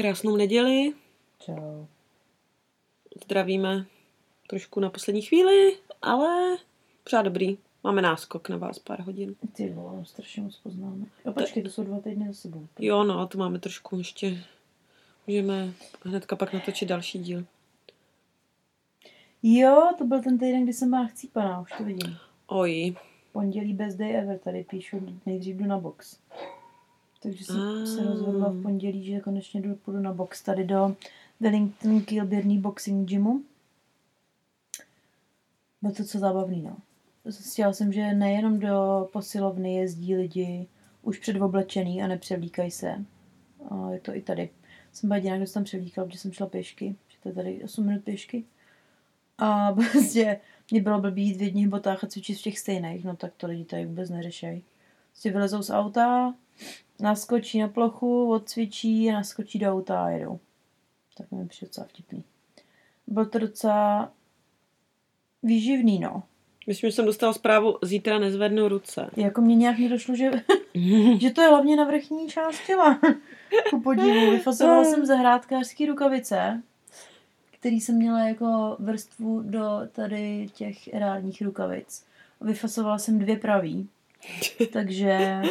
Krásnou neděli. Čau. Zdravíme trošku na poslední chvíli, ale pořád dobrý. Máme náskok na vás pár hodin. Ty vole, strašně moc poznáme. A počkej, to jsou dva týdny za sebou. Jo, no, to máme trošku ještě. Můžeme hnedka pak natočit další díl. Jo, to byl ten týden, kdy jsem byla chcípaná, už to vidím. Oj, Pondělí best day ever, tady píšu, nejdřív jdu na box. Takže jsem Ah. se rozhodla v pondělí, že konečně jdu, půjdu na box tady do Wellington Kilbirný Boxing Gymu. Bylo to co zábavný, no. Zjistila jsem, že nejenom do posilovny jezdí lidi už předoblečený a nepřevlíkají se. A je to i tady. Jsem byla jediná, kdo se tam převlíkal, protože jsem šla pěšky. Že to je tady 8 minut pěšky. A prostě mě bylo blbý jít v jedních botách a cvičit v těch stejných, no tak to lidi tady vůbec neřešejí. Prostě vylezou z auta, naskočí na plochu, odcvičí a naskočí do auta a jedou. Tak mi přišlo docela vtipný. Byl to docela výživný, no. myslím, že jsem dostala zprávu, zítra nezvednu ruce. Jako mě nějak nedošlo, že, že to je hlavně na vrchní část těla. Ku podivu. Vyfasovala jsem zahrádkářský rukavice, který jsem měla jako vrstvu do tady těch erárních rukavic. Vyfasovala jsem dvě pravý. Takže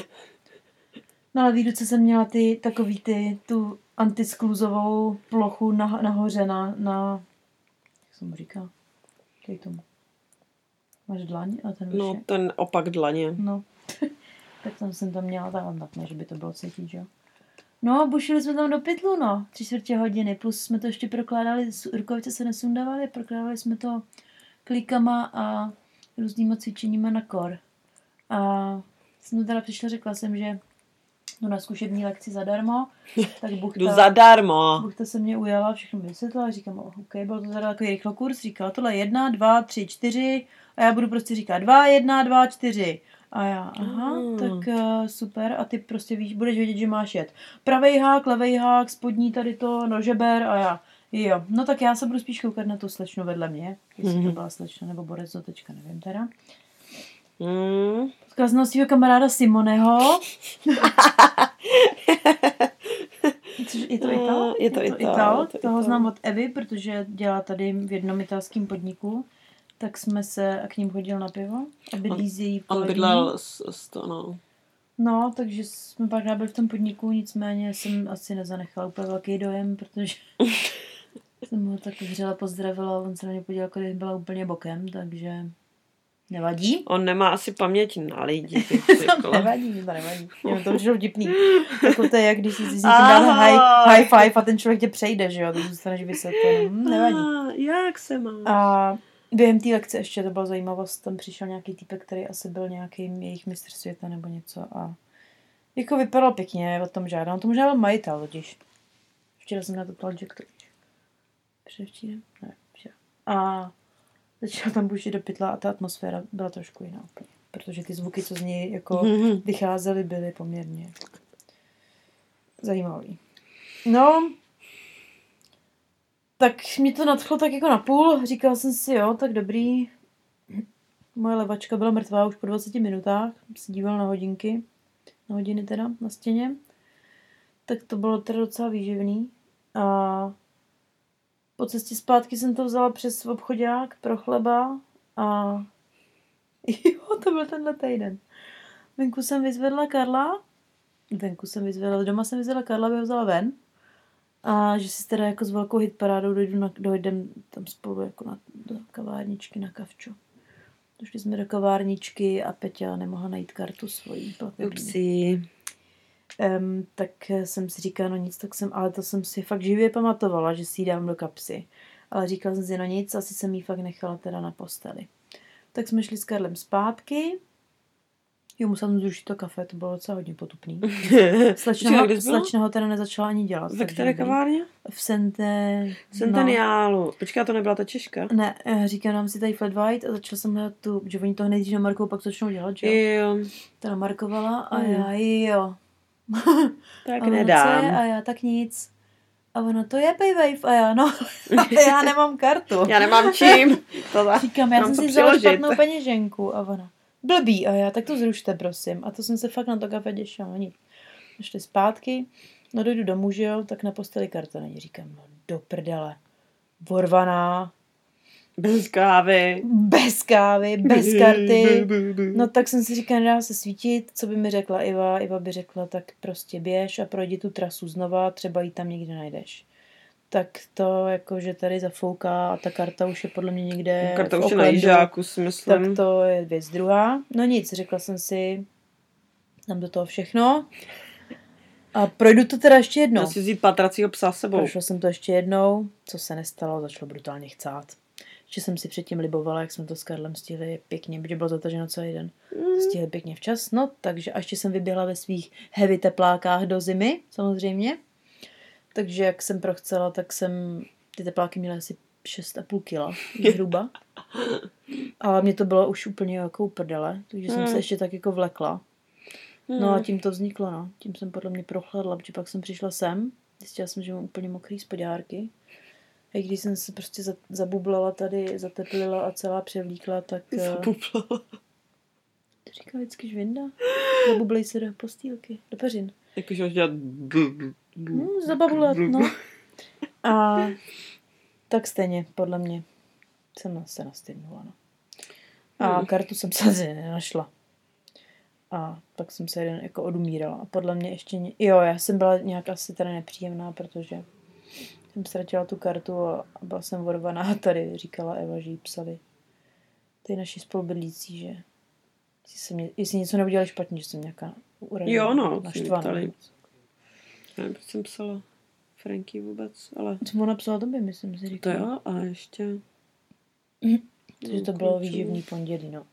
na levý ruce jsem měla ty takový ty, tu antiskluzovou plochu na, nahoře na, na jak se mu říká? Dej tomu. Máš dlaň a ten No, vršek? ten opak dlaně. No, tak tam jsem tam měla tam tak, ne, že by to bylo cítit, že jo. No, bušili jsme tam do pytlu, no, tři čtvrtě hodiny, plus jsme to ještě prokládali, rukavice se nesundavaly, prokládali jsme to klikama a různýma cvičeníma na kor. A jsem teda přišla, řekla jsem, že jdu na zkušební lekci zadarmo, tak Jdu Buchta, zadarmo. Buchta se mě ujala, všechno mi vysvětlila, říkám, oh, OK, byl to teda takový rychlokurs, říkala tohle jedna, dva, tři, čtyři, a já budu prostě říkat dva, jedna, dva, čtyři. A já, aha, Mm. tak uh, super. A ty prostě víš, budeš vědět, že máš jet. Pravej hák, levej hák, spodní tady to, nožeber a já. Jo, no tak já se budu spíš koukat na tu slečnu vedle mě, jestli to Mhm. byla slečna nebo borec do teďka, nevím teda. Hmm. Jsem svého kamaráda Simoneho. Což je to Ital? Je to Ital, Ital. je to Toho Ital. znám od Evy, protože dělá tady v jednom italském podniku. Tak jsme se a k ním chodil na pivo. A bydlí s její On bydlel s, s to, no. No, takže jsme pak byli v tom podniku, nicméně jsem asi nezanechala úplně velký dojem, protože jsem ho tak vřele pozdravila a on se na mě podíval, jako kdyby byla úplně bokem, takže nevadí. On nemá asi paměť na lidi. Nevadí, to nevadí. Jenom to přišlo vtipný. Jako to je, jak když si s někým high, high five a ten člověk tě přejde, že jo, ty zůstaneš vyset. Hm, nevadí. Ah, jak se má? A během té lekce ještě to byla zajímavost, tam přišel nějaký typek, který asi byl nějaký jejich mistr světa nebo něco a jako vypadal pěkně, o tom žádám. On to možná byl majitel totiž. Včera jsem na to ptal Jack Předevčírem? Ne, včera. A začal tam bušit do pytla a ta atmosféra byla trošku jiná úplně. Protože ty zvuky, co z něj jako Mhm. vycházely, byly poměrně zajímavý. No, tak mě to nadchlo tak jako na půl. Říkala jsem si, jo, tak dobrý. Moje levačka byla mrtvá už po 20 minutách. Se díval na hodinky. Na hodiny teda, na stěně. Tak to bylo teda docela výživný. A po cestě zpátky jsem to vzala přes obchodák pro chleba a jo, to byl tenhle týden. Venku jsem vyzvedla Karla, venku jsem vyzvedla, doma jsem vyzvedla Karla, aby ho vzala ven. A že si teda jako s velkou hitparádou dojdu na, dojdem tam spolu jako na, do kavárničky na kavču. Došli jsme do kavárničky a Peťa nemohla najít kartu svojí. Upsi. Um, tak jsem si říkala, no nic, tak jsem, ale to jsem si fakt živě pamatovala, že si ji dám do kapsy. Ale říkala jsem si, no nic, asi jsem ji fakt nechala teda na posteli. Tak jsme šli s Karlem zpátky. Jo, musela jsem zrušit to kafe, to bylo docela hodně potupný. Slečna, ho, slečna ho teda nezačala ani dělat. Ve které kavárně? V Sente... Centeniálu. Počká, to nebyla ta Češka? No, ne, eh, říkám nám si tady flat white a začala jsem hledat tu, že oni toho nejdřív namarkou, pak to začnou dělat, že jo? Jo, To namarkovala a Mm. já, jo. tak A nedám. Je? A já, tak nic. A ona, to je Paywave. A já, no, já nemám kartu. Já nemám čím. To za... Říkám, já mám jsem si vzala špatnou peněženku. A ona, blbý. A já, tak to zrušte, prosím. A to jsem se fakt na to kafe těšila. No nic. Šli zpátky. No dojdu domů, že jo, tak na posteli karta není. Říkám, no do prdele. Vorvaná, Bez kávy. bez kávy, bez karty. No tak jsem si říkala, nedá se svítit, co by mi řekla Iva. Iva by řekla, tak prostě běž a projdi tu trasu znova, třeba ji tam někde najdeš. Tak to jako, že tady zafouká a ta karta už je podle mě někde Karta už je na jížáku, si myslím. tak to je věc druhá. No nic, řekla jsem si, dám do toho všechno. A projdu to teda ještě jednou. Si vzít patracího psa s sebou. Prošla jsem to ještě jednou, co se nestalo, začalo brutálně chcát. Ještě jsem si předtím libovala, jak jsme to s Karlem stihli pěkně, protože bylo zataženo celý den. Stihli pěkně včas, no, takže a ještě jsem vyběhla ve svých heavy teplákách do zimy, samozřejmě. Takže jak jsem prochcela, tak jsem, ty tepláky měly asi 6,5 kila zhruba. Ale mě to bylo už úplně jako prdele, takže jsem se Hmm. ještě tak jako vlekla. No a tím to vzniklo, no. Tím jsem podle mě prochladla, protože pak jsem přišla sem, zjistila jsem, že mám úplně mokrý spodárky. A i když jsem se prostě za- zabublala tady, zateplila a celá převlíkla, tak... eh, Zapupla. To říká vždycky žvinda. Zabublej se do postýlky, do peřin. Jakože až dělat... Hmm, zababulat, no. A tak stejně, podle mě, jsem se nastydnula, no. A Hmm. kartu jsem samozřejmě nenašla. A pak jsem se jeden jako odumírala. A podle mě ještě... Ně... Jo, já jsem byla nějak asi tady nepříjemná, protože jsem ztratila tu kartu a byla jsem vorvaná. A tady říkala Eva, že jí psali ty naši spolubydlící, že jestli, jsem, jestli něco neudělali špatně, že jsem nějaká uražená, Jo, no, to naštvaná. Nevím, proč jsem psala Franky vůbec, ale Co mu napsala tobě, myslím si, to říkala. jo, a ještě... Takže to bylo výživný pondělí, no.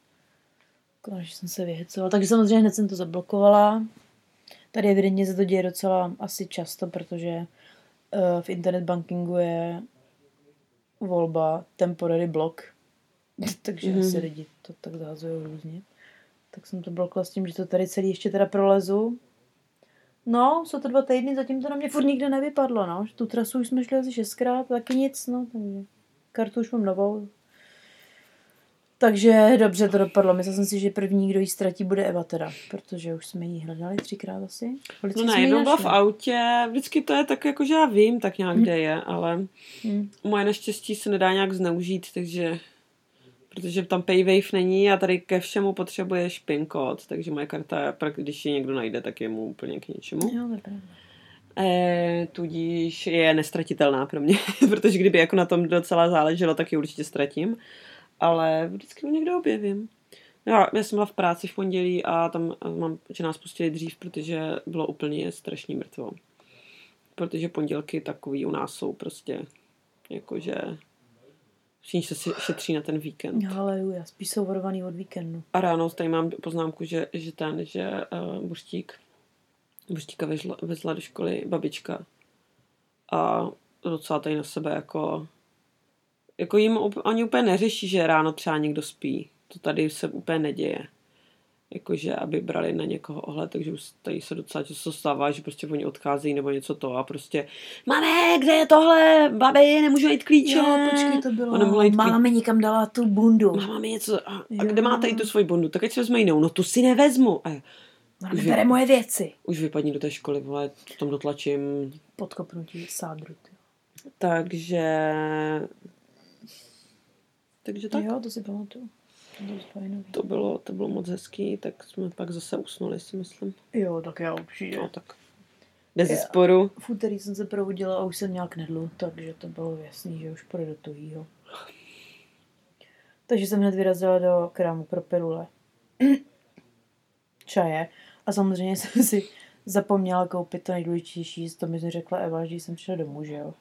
Konečně jsem se vyhecovala. Takže samozřejmě hned jsem to zablokovala. Tady evidentně se to děje docela asi často, protože v internet bankingu je volba temporary block. Takže Mhm. mm. asi lidi to tak zahazují různě. Tak jsem to blokla s tím, že to tady celý ještě teda prolezu. No, jsou to dva týdny, zatím to na mě furt nikde nevypadlo, no. Tu trasu už jsme šli asi šestkrát, taky nic, no. Takže kartu už mám novou, takže dobře to dopadlo. Myslel jsem si, že první, kdo ji ztratí, bude Eva teda, protože už jsme ji hledali třikrát asi. Vždycky No ne, jednou byla v autě, vždycky to je tak, jako že já vím tak nějak, kde je, ale Hm. moje neštěstí se nedá nějak zneužít, takže protože tam PayWave není a tady ke všemu potřebuješ PIN kód, takže moje karta, když ji někdo najde, tak je mu úplně k ničemu. Jo, to je pravda. E, tudíž je nestratitelná pro mě, protože kdyby jako na tom docela záleželo, tak ji určitě ztratím, ale vždycky ji někde objevím. Já, já jsem byla v práci v pondělí a tam mám, že nás pustili dřív, protože bylo úplně strašně mrtvo. Protože pondělky takový u nás jsou prostě, jakože všichni se šetří na ten víkend. Haleluja, spíš jsou vorovaný od víkendu. A ráno tady mám poznámku, že, že ten, že uh, Buštík, Buštíka vezla, vezla do školy babička a docela tady na sebe jako, jako jim ani úplně neřeší, že ráno třeba někdo spí. To tady se úplně neděje. Jakože, aby brali na někoho ohled, takže už tady se docela často stává, že prostě oni odcházejí nebo něco to a prostě Mame, kde je tohle? Babi, nemůžu jít klíče. Jo, počkej, to bylo. Ona jít Máma mi někam dala tu bundu. Máma mi něco, a, a kde máte i tu svoji bundu? Tak ať si vezme jinou. No tu si nevezmu. A Ona už vy- moje věci. už vypadni do té školy, vole, to tam dotlačím. Podkopnutí sádru. ty. Takže... Takže tak. Jo, to si pamatuju. To bylo. To bylo, to bylo moc hezký, tak jsme pak zase usnuli, si myslím. Jo, tak já určitě. No tak. Bez Jo. sporu. V úterý jsem se probudila a už jsem měla knedlu, takže to bylo jasný, že už půjde do tuhýho. Takže jsem hned vyrazila do krámu pro perule. Čaje. A samozřejmě jsem si zapomněla koupit to nejdůležitější, to mi řekla Eva, že jsem šla domů, že jo.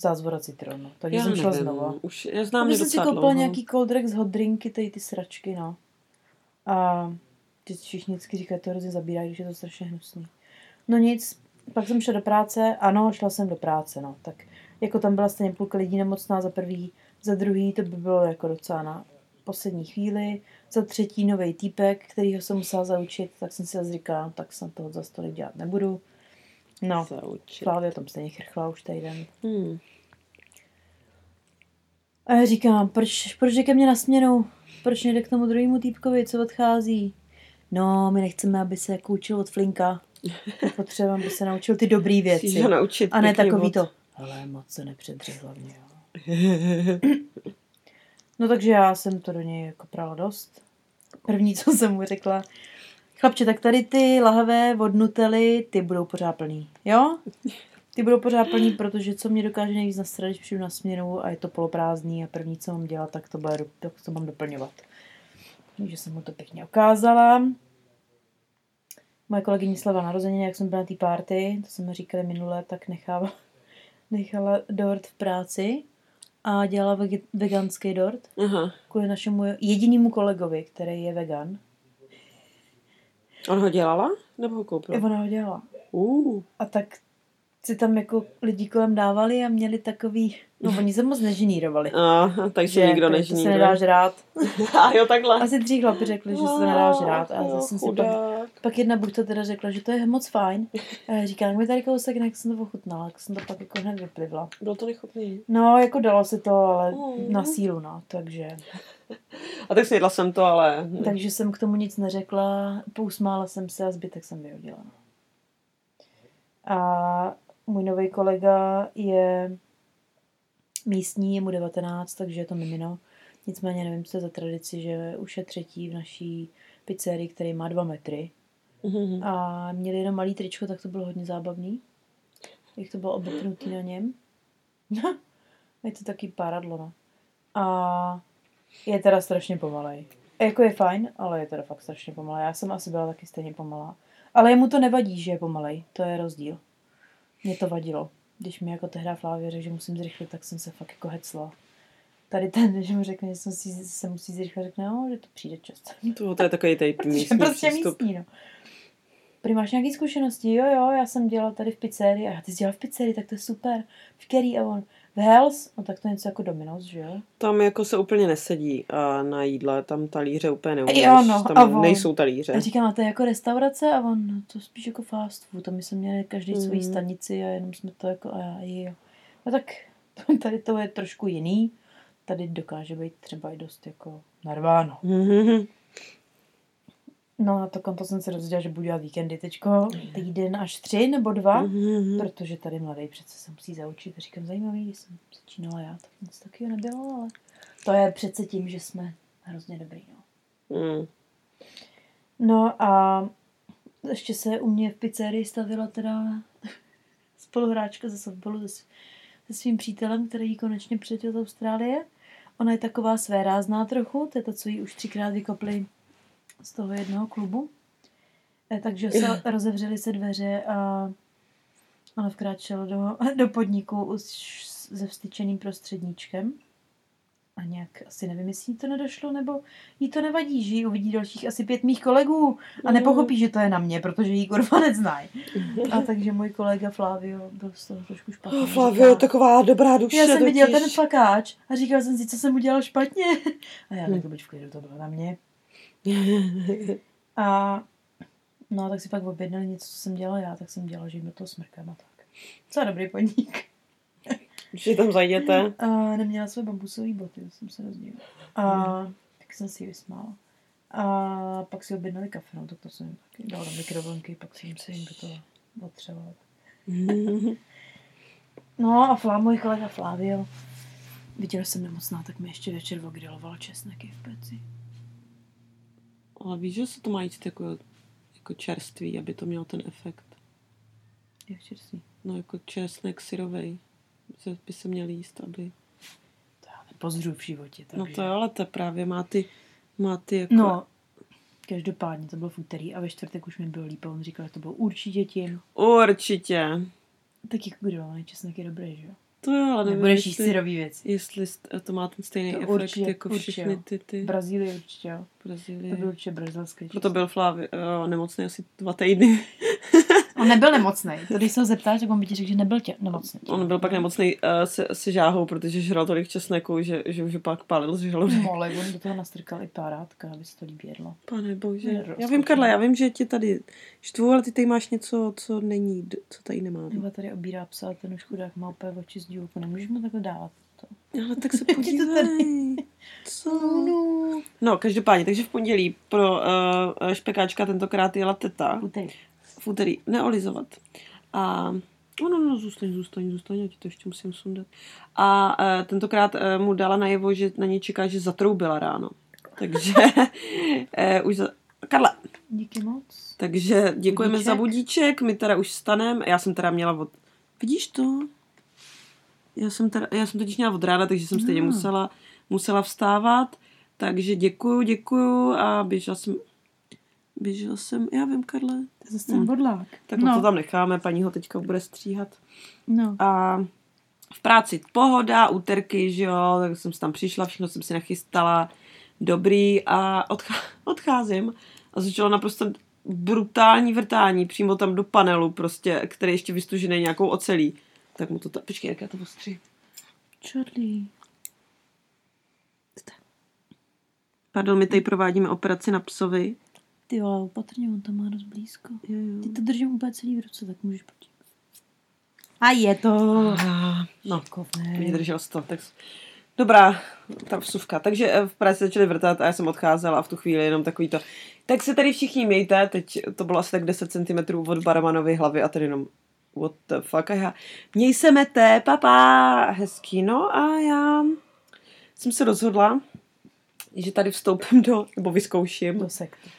Zázvora citronu. Takže Já jsem šla nevím, znova. Už, já znám mě jsem si koupila dlouho. nějaký cold drinks, hot drinky, tady ty sračky, no. A ty všichni vždycky říkají, to hrozně zabírá, když je to strašně hnusný. No nic, pak jsem šla do práce, ano, šla jsem do práce, no. Tak jako tam byla stejně půlka lidí nemocná za prvý, za druhý to by bylo jako docela na poslední chvíli, za třetí nový týpek, kterýho jsem musela zaučit, tak jsem si zase říkala, tak jsem toho za stolik dělat nebudu. No, Zaučit. Klávia tam stejně chrchla už týden. Hmm. A já říkám, proč, proč jde ke mně na směnu? Proč nejde k tomu druhému týpkovi, co odchází? No, my nechceme, aby se jako učil od Flinka. Potřebujeme, aby se naučil ty dobrý věci. Naučit A ne takový vod. to. Ale moc se nepředři hlavně, jo. No takže já jsem to do něj jako prala dost. První, co jsem mu řekla, chlapče, tak tady ty lahve od Nutelly, ty budou pořád plný, jo? Ty budou pořád plný, protože co mě dokáže nejvíc nastrat, když přijdu na směnu a je to poloprázdný a první, co mám dělat, tak to, bude, tak to mám doplňovat. Takže jsem mu to pěkně ukázala. Moje kolegyně slava narozeniny, jak jsem byla na té party, to jsme říkali minule, tak nechala, nechala dort v práci a dělala veganský dort Aha. kvůli našemu jedinému kolegovi, který je vegan. On ho dělala? Nebo ho koupila? Ona ho dělala. Uh. A tak si tam jako lidi kolem dávali a měli takový, no oni se moc nežinírovali. A, takže nikdo jako nežní. To se nedá žrát. A jo, takhle. Asi tři chlapi řekli, že se to nedá žrát. A Jo, já jsem si pak, pak jedna buchta teda řekla, že to je moc fajn. A já říkám, mi tady kousek, jak jsem to ochutnala, tak jsem to pak jako hned vyplivla. Byl to nechutný. No, jako dalo se to, ale Mm. na sílu, no, takže. A tak snědla jsem to, ale... Takže jsem k tomu nic neřekla, pousmála jsem se a zbytek jsem vyhodila. A můj nový kolega je místní, je mu 19, takže je to mimino. Nicméně nevím, co je za tradici, že už je třetí v naší pizzerii, který má dva metry. Mhm. A měli jenom malý tričko, tak to bylo hodně zábavný. Jak to bylo obopnutý na něm. je to taky paradlo, no. A je teda strašně pomalej. Jako je fajn, ale je teda fakt strašně pomalej. Já jsem asi byla taky stejně pomalá. Ale jemu to nevadí, že je pomalej. To je rozdíl. Mě to vadilo. Když mi jako tehdy Flávě řekl, že musím zrychlit, tak jsem se fakt jako hecla. Tady ten, že mu řekne, že jsem si, se musí zrychlit, řekne, no, že to přijde čas. To, to je takový tady místní prostě přístup. místní, no. Prý máš nějaký zkušenosti? Jo, jo, já jsem dělal tady v pizzerii. A ty jsi dělal v pizzerii, tak to je super. V který? A on, Hells? No tak to je něco jako Dominos, že jo? Tam jako se úplně nesedí a na jídle, tam talíře úplně neumíš, Jo, no, tam a on- nejsou talíře. říkám, a to je jako restaurace? A on, no, to spíš jako fast food. A my jsme měli každý mm. svoji Mhm. stanici a jenom jsme to jako, a já, jo. No tak tady to je trošku jiný. Tady dokáže být třeba i dost jako narváno. Mhm. No a to konto jsem se dozvěděla, že budu dělat víkendy teďko týden až tři nebo dva. Mhm. Protože tady mladý přece se musí zaučit. A říkám, zajímavý, když jsem začínala já, tak nic takového nebylo, ale to je přece tím, že jsme hrozně dobrý. No, Mm. no a ještě se u mě v pizzerii stavila teda spoluhráčka ze softballu se, svým přítelem, který ji konečně přiletěl z Austrálie. Ona je taková své rázná trochu, to je to, co jí už třikrát vykopli z toho jednoho klubu. Eh, Takže se rozevřely se dveře a ona vkráčela do, do podniku už se vstyčeným prostředníčkem. A nějak asi nevím, jestli jí to nedošlo, nebo jí to nevadí, že ji uvidí dalších asi pět mých kolegů a nepochopí, že to je na mě, protože jí kurva neznají. A takže můj kolega Flavio byl z toho trošku špatný. Oh, Flavio je Říká, taková dobrá duše já jsem viděl ten fakáč a říkal jsem si, co jsem udělal špatně. A já tak buď v klidu, to bylo na mě. A no, tak si pak objednali něco, co jsem dělala já, tak jsem dělala, že jim do toho smrkám a tak. Co dobrý podnik. Že tam zajděte. A neměla své bambusové boty, to jsem se rozdívala. A tak jsem si ji vysmála. A pak si objednali kafe, no, tak to jsem jim taky dala do mikrovlnky, pak jsem se jim do toho otřela. No a Flá, můj kolega Flávio, viděl jsem nemocná, tak mi ještě večer ogriloval česneky v peci. Ale víš, že se to má jíst jako, jako čerstvý, aby to mělo ten efekt. Jak čerstvý. No jako česnek syrovej. By se měl jíst, aby... To já nepozřu v životě, takže... No to jo, ale to právě má ty, má ty jako... No, každopádně to bylo v úterý a ve čtvrtek už mi bylo líp on říkal, že to bylo určitě tím. Určitě. Tak jako grilovaný česnek je dobrý, že jo? To jo, ale nevím, Nebudeš jíst jestli, syrový věci. jestli st- to má ten stejný To efekt určitě, jako všechny ty, ty V Brazílii určitě, jo. Brazílie. To byl určitě brazilský Proto byl Flavio uh, nemocný asi dva týdny. On nebyl nemocný. To když se ho zeptáš, tak on by ti řekl, že nebyl tě nemocný. On byl pak nemocný uh, se, se žáhou, protože žral tolik česneku, že, že už ho pak pálil z žaludek. Mole, on do toho nastrkal i párátka, aby se to líbí jedlo. Pane bože. Já vím, Karla, já vím, že tě tady štvu, ale ty tady máš něco, co není, co tady nemá. Nebo tady obírá psa ten už chudák má úplně oči z dílku. Nemůžeš mu takhle dávat. To. Ale tak se podívej. Co? no. No, každopádně, takže v pondělí pro uh, špekáčka tentokrát jela teta. Úterý. V úterý neolizovat. A no, no, no, zůstaň, zůstaň, zůstaň, já ti to ještě musím sundat. A uh, tentokrát uh, mu dala najevo, že na ní čeká, že zatroubila ráno. Takže uh, už za... Karla, Díky moc. takže děkujeme Budíček. za budíček, my teda už stanem, já jsem teda měla od... Vidíš to? Já jsem, teda, já jsem totiž měla od rána, takže jsem stejně Ah. musela, musela vstávat, takže děkuju, děkuju a běžela jsem, běžela jsem, já vím, Karle, To je zase ten bodlák. tak no. to tam necháme, paní ho teďka bude stříhat. No. A v práci pohoda, úterky, že jo, tak jsem tam přišla, všechno jsem si nachystala, dobrý a odchá- odcházím a začalo naprosto brutální vrtání přímo tam do panelu prostě, který ještě vystužený nějakou ocelí. Tak mu to ta... Počkej, jak já to ostří. Charlie. Pardon, my tady provádíme operaci na psovi. Ty vole, opatrně, on to má dost blízko. Jo, jo. Ty to držím úplně celý v ruce, tak můžeš podívat. A je to. Ah, No, Šikovnej. mě držel to. Tak... Dobrá, ta vsuvka. Takže eh, v práci začaly vrtat a já jsem odcházela a v tu chvíli jenom takový to. Tak se tady všichni mějte, teď to bylo asi tak 10 cm od Baramanovy hlavy a tady jenom what the fuck a já, měj se mete, papa, hezký, no a já jsem se rozhodla, že tady vstoupím do, nebo vyzkouším, Do sekty.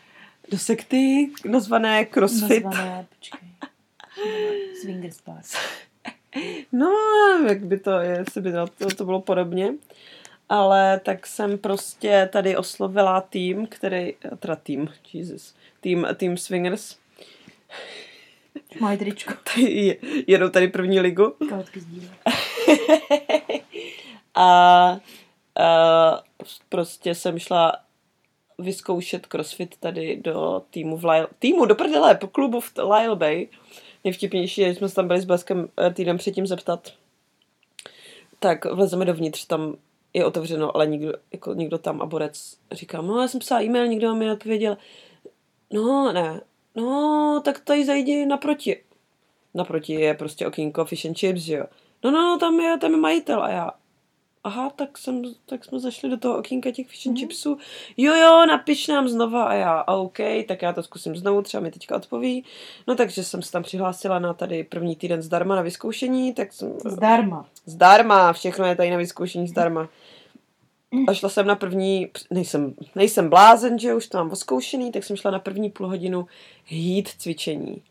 Do sekty nazvané CrossFit. Nazvané, počkej. Swingers. No, jak by to, jestli by to, to, bylo podobně. Ale tak jsem prostě tady oslovila tým, který, teda tým, Jesus, tým, tým Swingers, Mají tričko. tady jedou tady první ligu. Kalotky sdílí. A, a prostě jsem šla vyzkoušet crossfit tady do týmu v Lyle, týmu do prdele, po klubu v Lyle Bay. Nejvtipnější je, že jsme se tam byli s Bleskem eh, týden předtím zeptat. Tak vlezeme dovnitř, tam je otevřeno, ale nikdo, jako nikdo tam a borec říká, no já jsem psala e-mail, nikdo mi neodpověděl. No, ne, no, tak tady zajdi naproti. Naproti je prostě okýnko fish and chips, že jo. No, no, tam je, tam je majitel a já, aha, tak, jsem, tak jsme zašli do toho okýnka těch fish and Mhm. chipsů. Jo, jo, napiš nám znova a já, a OK, tak já to zkusím znovu, třeba mi teďka odpoví. No takže jsem se tam přihlásila na tady první týden zdarma na vyzkoušení, tak jsem... Zdarma. Zdarma, všechno je tady na vyzkoušení zdarma. A šla jsem na první, nejsem, nejsem blázen, že už to mám oskoušený, tak jsem šla na první půl hodinu heat cvičení.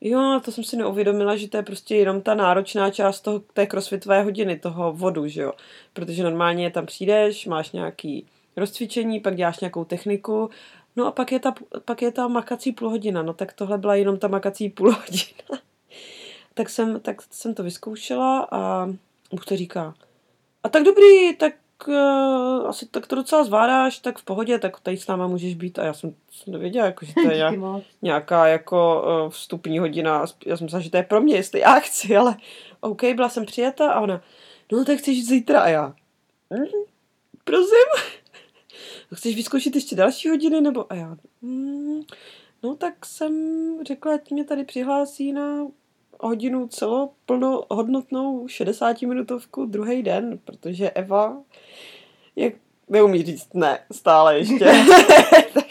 Jo, to jsem si neuvědomila, že to je prostě jenom ta náročná část toho, té crossfitové hodiny, toho vodu, že jo. Protože normálně tam přijdeš, máš nějaký rozcvičení, pak děláš nějakou techniku, no a pak je ta, pak je ta makací půl hodina, no tak tohle byla jenom ta makací půl hodina. tak, jsem, tak jsem to vyzkoušela a Bůh to říká, a tak dobrý, tak uh, asi tak to docela zvládáš, tak v pohodě, tak tady s náma můžeš být. A já jsem, jsem nevěděla, jako, že to je nějak, nějaká jako uh, vstupní hodina. Já jsem myslela, že to je pro mě, jestli já chci, ale OK, byla jsem přijata a ona, no tak chceš jít zítra a já, "Mm, prosím, chceš vyzkoušet ještě další hodiny, nebo a já, "Mm, no tak jsem řekla, ať mě tady přihlásí na hodinu celoplnohodnotnou 60-minutovku druhý den, protože Eva jak neumí říct ne, stále ještě. tak,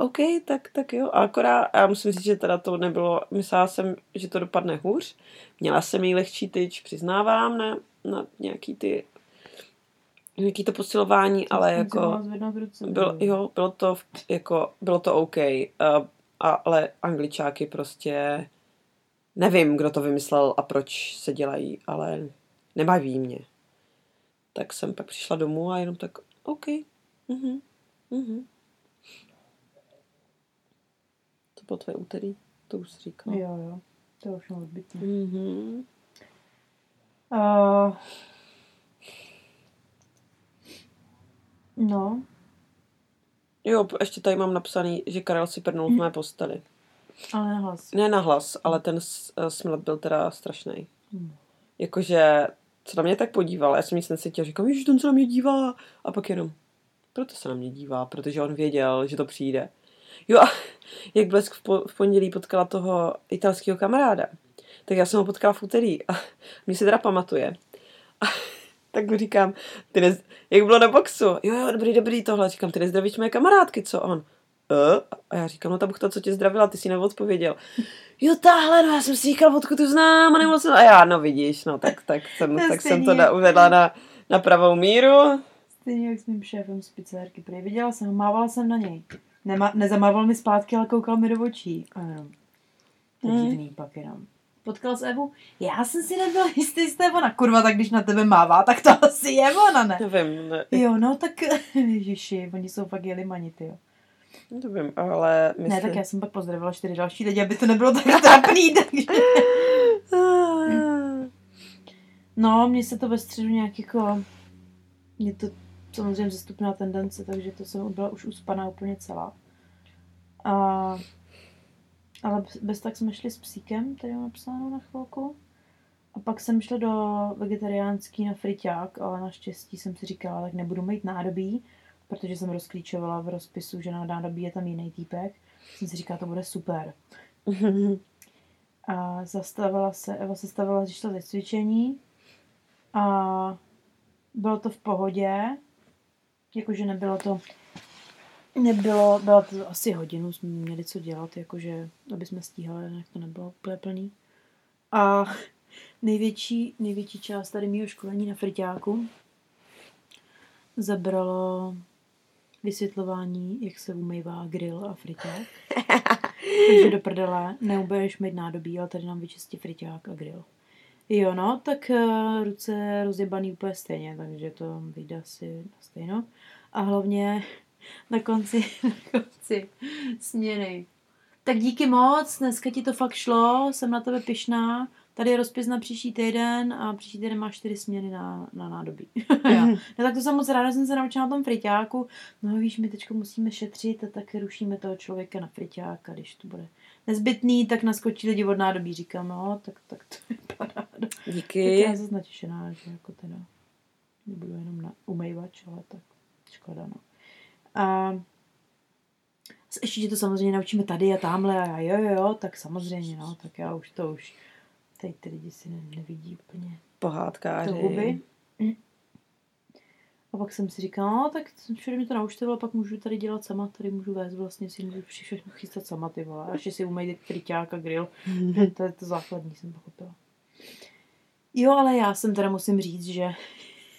OK, tak, tak jo. A akorát, já musím říct, že teda to nebylo, myslela jsem, že to dopadne hůř. Měla jsem jí lehčí tyč, přiznávám, na, na nějaký ty nějaký to posilování, ale Aspoň jako... Bylo, jo, bylo to, jako, bylo to OK, uh, ale angličáky prostě nevím, kdo to vymyslel a proč se dělají, ale nebaví mě. Tak jsem pak přišla domů a jenom tak, OK. Mhm. Mhm. To bylo tvoje úterý, to už jsi říkal. Jo, jo. To už mám odbytně. Mhm. Uh, no, Jo, ještě tady mám napsaný, že Karel si prdnul v mé posteli. Ale nahlas. Ne na hlas, ale ten eh, smrt byl teda strašný. Hmm. Jakože se na mě tak podíval, já jsem nic necítil, říkám, že ten se na mě dívá. A pak jenom, proto se na mě dívá, protože on věděl, že to přijde. Jo a jak Blesk v, po, v pondělí potkala toho italského kamaráda, tak já jsem ho potkala v úterý a mě se teda pamatuje. A, tak mu říkám, ty nez... jak bylo na boxu? Jo, jo, dobrý, dobrý tohle. Říkám, ty nezdravíš mé kamarádky, co on? Uh? A já říkám, no ta buchta, co tě zdravila, ty si neodpověděl. Jo, tahle, no já jsem si říkal, odkud tu znám, a nemoc... A já, no vidíš, no tak, tak jsem, tak jsem to da, uvedla na, na pravou míru. Stejně jak s mým šéfem z pizzerky. Prý viděla jsem mávala jsem na něj. Nema, nezamával mi zpátky, ale koukal mi do očí. A jenom. To je Hmm. divný pak jenom. Potkal s Evu? Já jsem si nebyla jistý, jestli je ona. Kurva, tak když na tebe mává, tak to asi je ona, ne? Nevím, ne, Jo, no tak, ježiši, oni jsou fakt jeli manity, jo. Nevím, ale myslím... Ne, tak já jsem pak pozdravila čtyři další lidi, aby to nebylo tak trapný, takže... No, mně se to ve středu nějak jako... Mě to samozřejmě zestupná tendence, takže to jsem byla už uspaná úplně celá. A, ale bez- bez tak jsme šli s psíkem, tady mám napsáno na chvilku. A pak jsem šla do vegetariánský na friťák, ale naštěstí jsem si říkala, tak nebudu mít nádobí, protože jsem rozklíčovala v rozpisu, že na nádobí je tam jiný týpek. Jsem si říkala, to bude super. A zastavila se, Eva se stavila, šla ze cvičení a bylo to v pohodě, jakože nebylo to, nebylo, bylo to asi hodinu, jsme měli co dělat, jakože, aby jsme stíhali, jinak to nebylo úplně plný. A největší, největší část tady mého školení na friťáku zabralo vysvětlování, jak se umývá grill a friťák. Takže do prdele, neubudeš mít nádobí, ale tady nám vyčistí friťák a grill. Jo, no, tak uh, ruce rozjebaný úplně stejně, takže to vyjde asi na stejno. A hlavně na konci, na konci směny. Tak díky moc, dneska ti to fakt šlo, jsem na tebe pyšná. Tady je rozpis na příští týden a příští týden máš čtyři směny na, na nádobí. Já. No, tak to jsem moc ráda, jsem se naučila na tom friťáku. No víš, my teď musíme šetřit a tak rušíme toho člověka na friťáka, když to bude nezbytný, tak naskočí lidi od nádobí. Říkám, no, tak, tak to je paráda. Tak Díky. já jsem natěšená, že jako teda nebudu jenom na umývač, ale tak škoda, no. A ještě tě to samozřejmě naučíme tady a tamhle a já, jo, jo, jo, tak samozřejmě, no, tak já už to už, tady ty lidi si ne, nevidí úplně to Pohádkáři. huby. A pak jsem si říkala, no, tak všude mi to naučte, ale pak můžu tady dělat sama, tady můžu vést, vlastně si můžu vše- všechno chystat sama, ty vole. A ještě si umejt friťák a grill. to je to základní, jsem pochopila. Jo, ale já jsem teda musím říct, že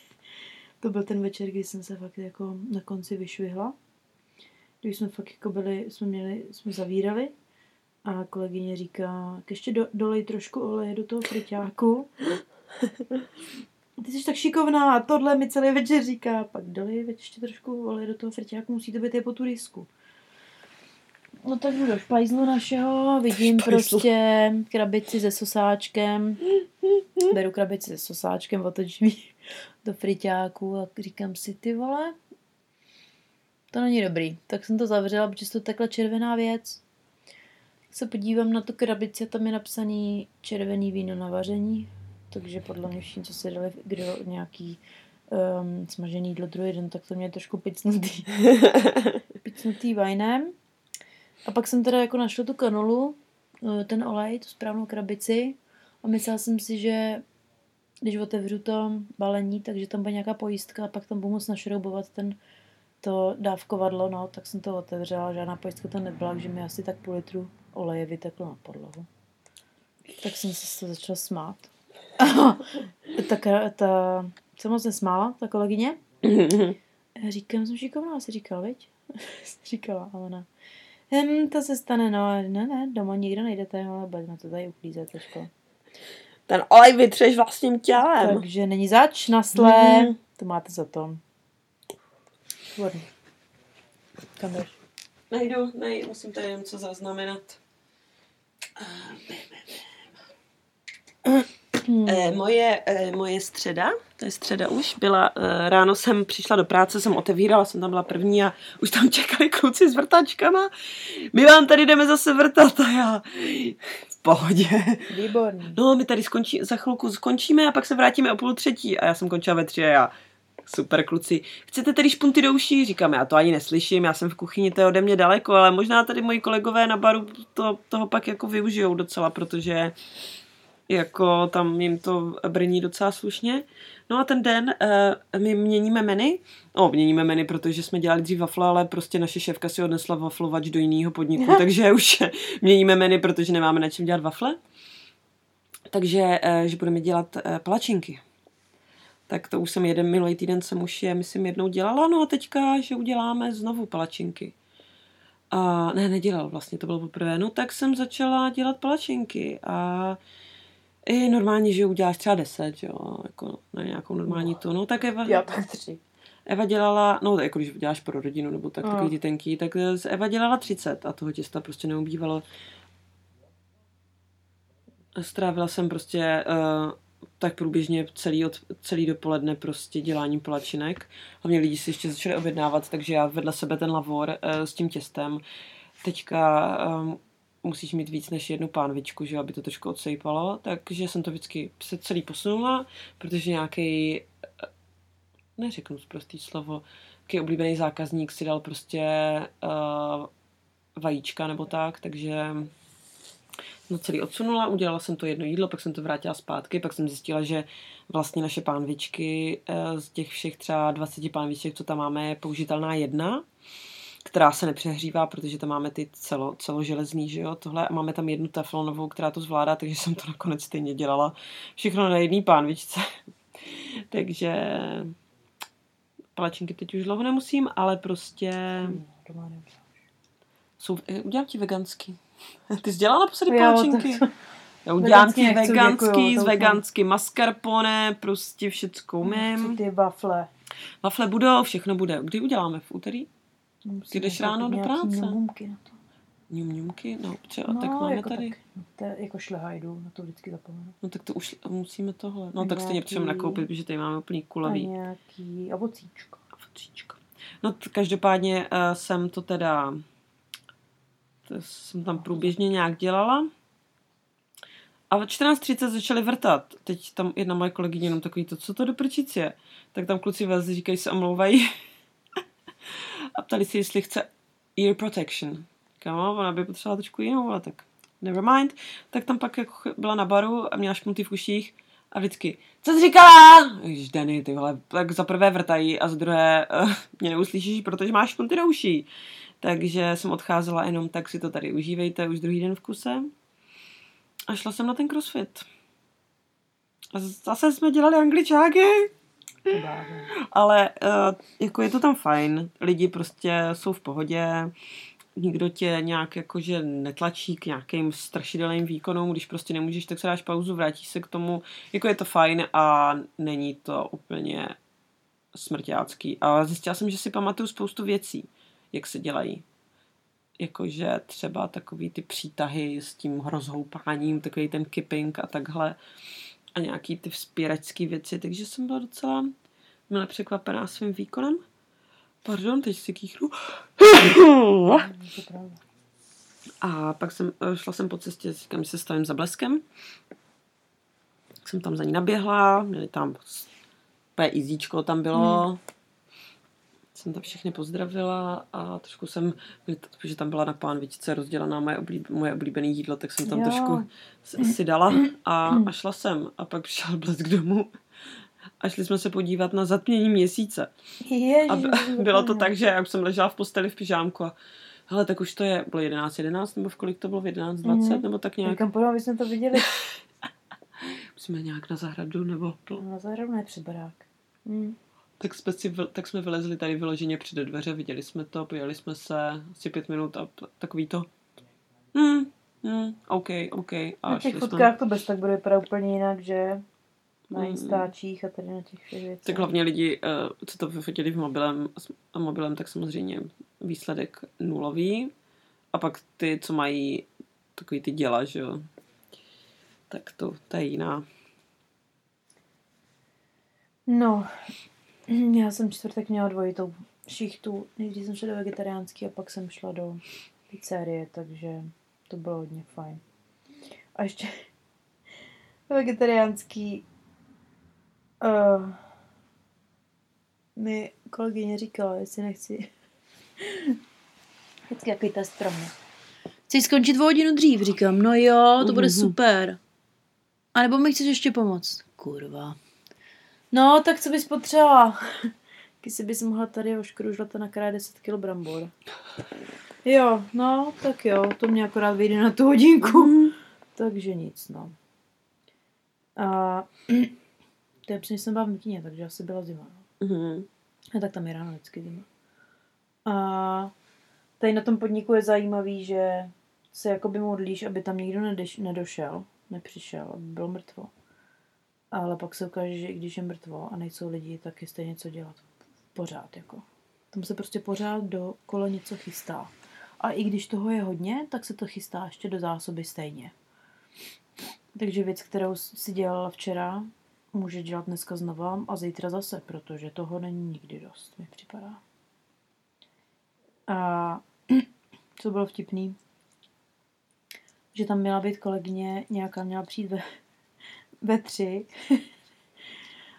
to byl ten večer, kdy jsem se fakt jako na konci vyšvihla. Když jsme fakt jako byli, jsme měli, jsme zavírali a kolegyně říká, "Tak ještě do, dolej trošku oleje do toho friťáku. Ty jsi tak šikovná a tohle mi celý večer říká. Pak dolej ještě trošku oleje do toho friťáku, musí to být je po tu risku. No tak jdu do špajzlu našeho, vidím Špajzlu. prostě krabici se sosáčkem. Beru krabici se sosáčkem, otočím ji do friťáku a říkám si, ty vole, to není dobrý. Tak jsem to zavřela, protože to takhle červená věc. Se podívám na tu krabici a tam je napsaný červený víno na vaření. Takže podle mě všichni, co si dali grill nějaký um, smažený jídlo druhý den, tak to mě trošku picnutý. picnutý vajnem. A pak jsem teda jako našla tu kanolu, eh, ten olej, tu správnou krabici a myslela jsem si, že když otevřu to balení, takže tam bude nějaká pojistka a pak tam budu moct našroubovat ten, to dávkovadlo, no, tak jsem to otevřela, žádná pojistka tam nebyla, takže mi asi tak půl litru oleje vyteklo na podlahu. Tak jsem se začala smát. ta, kra- ta, jsem moc nesmála, ta kolegyně. Já říkám, jsem šikovná, asi říkal, viď? říkala, ale ne. Hm, to se stane, no, ne, ne, doma nikdo nejdete, ale budeme to tady uklízet trošku. Ten olej vytřeš vlastním tělem. Takže není zač, nasle, Mhm. to máte za to. Výborně. Kam jdeš? Nejdu, nej, musím tady něco zaznamenat. Hmm. E, moje, e, moje středa, to je středa už, byla, e, ráno jsem přišla do práce, jsem otevírala, jsem tam byla první a už tam čekali kluci s vrtačkama. My vám tady jdeme zase vrtat a já v pohodě. Výborný. No, my tady skončí, za chvilku skončíme a pak se vrátíme o půl třetí. A já jsem končila ve tři a já, super kluci, chcete tedy špunty do uší? Říkám, já to ani neslyším, já jsem v kuchyni, to je ode mě daleko, ale možná tady moji kolegové na baru to, toho pak jako využijou docela, protože jako tam jim to brní docela slušně. No a ten den uh, my měníme menu. No, měníme menu, protože jsme dělali dřív wafle, ale prostě naše šéfka si odnesla waflovač do jiného podniku, takže už měníme menu, protože nemáme na čem dělat wafle. Takže, uh, že budeme dělat uh, palačinky. Tak to už jsem jeden minulý týden jsem už je, myslím, jednou dělala, no a teďka, že uděláme znovu palačinky. A ne, nedělal vlastně, to bylo poprvé. No tak jsem začala dělat palačinky a i normálně, že uděláš třeba deset, jo, jako na nějakou normální no. tu. No tak Eva... Já tak tři. Eva dělala, no jako když děláš pro rodinu nebo tak, no. takový ty tenký, tak Eva dělala 30 a toho těsta prostě neubývalo. Strávila jsem prostě uh, tak průběžně celý, od, celý dopoledne prostě děláním palačinek. Hlavně lidi si ještě začali objednávat, takže já vedle sebe ten lavor uh, s tím těstem. Teďka um, musíš mít víc než jednu pánvičku, že aby to trošku odsejpalo, takže jsem to vždycky se celý posunula, protože nějaký neřeknu prostý slovo, jaký oblíbený zákazník si dal prostě uh, vajíčka nebo tak, takže no celý odsunula, udělala jsem to jedno jídlo, pak jsem to vrátila zpátky, pak jsem zjistila, že vlastně naše pánvičky uh, z těch všech třeba 20 pánviček, co tam máme, je použitelná jedna, která se nepřehřívá, protože tam máme ty celo, celoželezný, že jo, tohle a máme tam jednu teflonovou, která to zvládá, takže jsem to nakonec stejně dělala. Všechno na jedné pánvičce. takže palačinky teď už dlouho nemusím, ale prostě... Jsou, eh, udělám ti veganský. Ty jsi dělala naposledy palačinky? To... Já udělám ti veganský, z veganský mascarpone, prostě všecko umím. Ty wafle. Wafle budou, všechno bude. Kdy uděláme? V úterý? Ty jdeš ráno do práce? Ňumňumky na to. No, třeba, no, tak máme jako tady. Tak, to je jako šlehajdu, na to vždycky zapomenu. No tak to už musíme tohle. No a tak stejně potřebujeme nakoupit, protože tady máme úplný kulavý. A nějaký ovocíčko. Ovocíčko. No t- každopádně uh, jsem to teda to jsem tam průběžně nějak dělala. A v 14.30 začali vrtat. Teď tam jedna moje kolegyně jenom takový to, co to do prčic je. Tak tam kluci vás říkají, se omlouvají. a ptali se, jestli chce ear protection. Kamo, ona by potřebovala trošku jinou, ale tak never mind. Tak tam pak jako byla na baru a měla šmuty v uších a vždycky, co jsi říkala? Ježiš, Danny, ty vole, tak za prvé vrtají a za druhé uh, mě neuslyšíš, protože máš šmuty do uší. Takže jsem odcházela jenom, tak si to tady užívejte už druhý den v kuse. A šla jsem na ten crossfit. A zase jsme dělali angličáky. Ale uh, jako je to tam fajn. Lidi prostě jsou v pohodě. Nikdo tě nějak jakože netlačí k nějakým strašidelným výkonům. Když prostě nemůžeš, tak se dáš pauzu, vrátíš se k tomu. Jako je to fajn a není to úplně smrťácký. A zjistila jsem, že si pamatuju spoustu věcí, jak se dělají. Jakože třeba takový ty přítahy s tím rozhoupáním, takový ten kipping a takhle. A nějaký ty vzpěračské věci, takže jsem byla docela mile překvapená svým výkonem. Pardon, teď si kýchnu. A pak jsem, šla jsem po cestě, říkám, že se stavím za bleskem. Jsem tam za ní naběhla, měli tam úplně tam bylo. Hmm. Jsem tam všechny pozdravila a trošku jsem, protože tam byla na pánvičce rozdělaná moje, oblíb, moje oblíbené jídlo, tak jsem tam jo. trošku si dala a, a šla jsem. A pak přišel blesk domů a šli jsme se podívat na zatmění měsíce. Ježiš, a bylo to tak, že já jsem ležela v posteli v pyžámku a hele, tak už to je, bylo 11, 11, nebo v kolik to bylo, v 11, 20, mm-hmm. nebo tak nějak. Kam půjdeme, jsme to viděli. Musíme nějak na zahradu, nebo... Na zahradu ne, při barák. Mm. Tak jsme, si, tak jsme vylezli tady vyloženě před dveře, viděli jsme to, pojeli jsme se asi pět minut a takový to... Hmm, hmm, OK, OK. A na těch fotkách jsme... to bez tak bude vypadat úplně jinak, že? na hmm. Instačích a tady na těch všech věcech. Tak hlavně lidi, eh, co to vyfotili v mobilem, a mobilem, tak samozřejmě výsledek nulový. A pak ty, co mají takový ty děla, že jo, tak to, to je jiná. No, já jsem čtvrtek měla dvojitou šichtu. Nejdřív jsem šla do vegetariánský a pak jsem šla do pizzerie, takže to bylo hodně fajn. A ještě vegetariánský Uh, mi kolegyně říkala, jestli nechci. Vždycky jaký test pro mě. Chci skončit o hodinu dřív, říkám, no jo, to bude mhm. super. A nebo mi chceš ještě pomoct? Kurva. No, tak co bys potřebovala? Když bys mohla tady oškružlat a nakrájet 10 kg brambor. Jo, no, tak jo, to mě akorát vyjde na tu hodinku. Mm. Takže nic, no. A to je jsem byla v Nutině, takže asi byla zima. No. Mm. A tak tam je ráno vždycky zima. A tady na tom podniku je zajímavý, že se jakoby modlíš, aby tam nikdo nedeš, nedošel, nepřišel, aby bylo mrtvo. Ale pak se ukáže, že i když je mrtvo a nejsou lidi, tak je stejně co dělat. Pořád, jako. Tam se prostě pořád do kolo něco chystá. A i když toho je hodně, tak se to chystá ještě do zásoby stejně. Takže věc, kterou si dělala včera, může dělat dneska znova a zítra zase, protože toho není nikdy dost, mi připadá. A co bylo vtipný, že tam měla být kolegyně, nějaká měla přijít ve, ve tři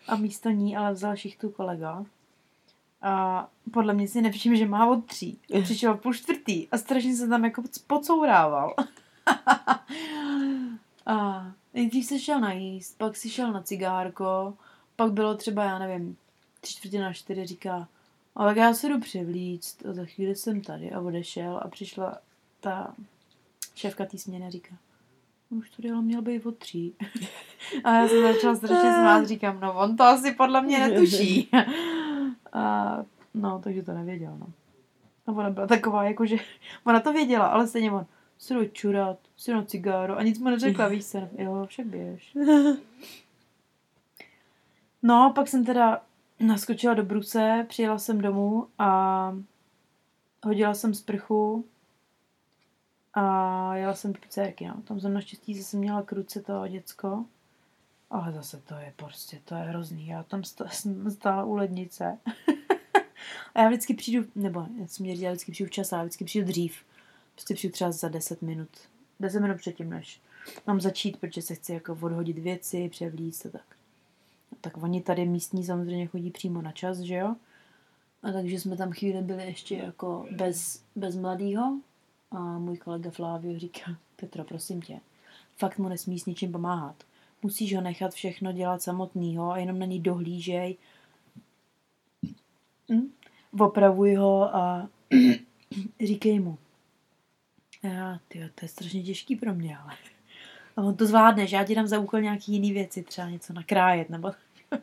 a místo ní ale vzal šichtu kolega. A podle mě si nevšiml, že má od tří. Přišel půl čtvrtý a strašně se tam jako pocourával. a nejdřív se šel najíst, pak si šel na cigárko, pak bylo třeba, já nevím, tři čtvrtě na čtyři říká, a tak já se jdu převlíct a za chvíli jsem tady a odešel a přišla ta šéfka té směny říká, už to dělo měl být od tří. a já jsem začala strašně smát, říkám, no on to asi podle mě netuší. a no, takže to nevěděl, no. A ona byla taková, jakože, ona to věděla, ale stejně on, si jdu čurat, si jdu cigáro a nic mu neřekla, víš se, jo, však běž. No, pak jsem teda naskočila do Bruse, přijela jsem domů a hodila jsem sprchu a jela jsem do pizzerky, no. Tam jsem naštěstí zase měla k ruce to děcko. Ale zase to je prostě, to je hrozný. Já tam stála u lednice. a já vždycky přijdu, nebo já jsem mě říkala, vždycky přijdu včas, ale vždycky přijdu dřív. Prostě přijdu třeba za 10 minut. 10 minut předtím, než mám začít, protože se chci jako odhodit věci, převlíct a tak. Tak oni tady místní samozřejmě chodí přímo na čas, že jo? A takže jsme tam chvíli byli ještě jako bez, bez mladýho, a můj kolega Flávio říká, Petro, prosím tě, fakt mu nesmí s ničím pomáhat. Musíš ho nechat všechno dělat samotnýho a jenom na něj dohlížej. Hm? Opravuj ho a říkej mu. Já, tyjo, to je strašně těžký pro mě, ale... A on to zvládne, že já ti dám za úkol nějaký jiný věci, třeba něco nakrájet, nebo...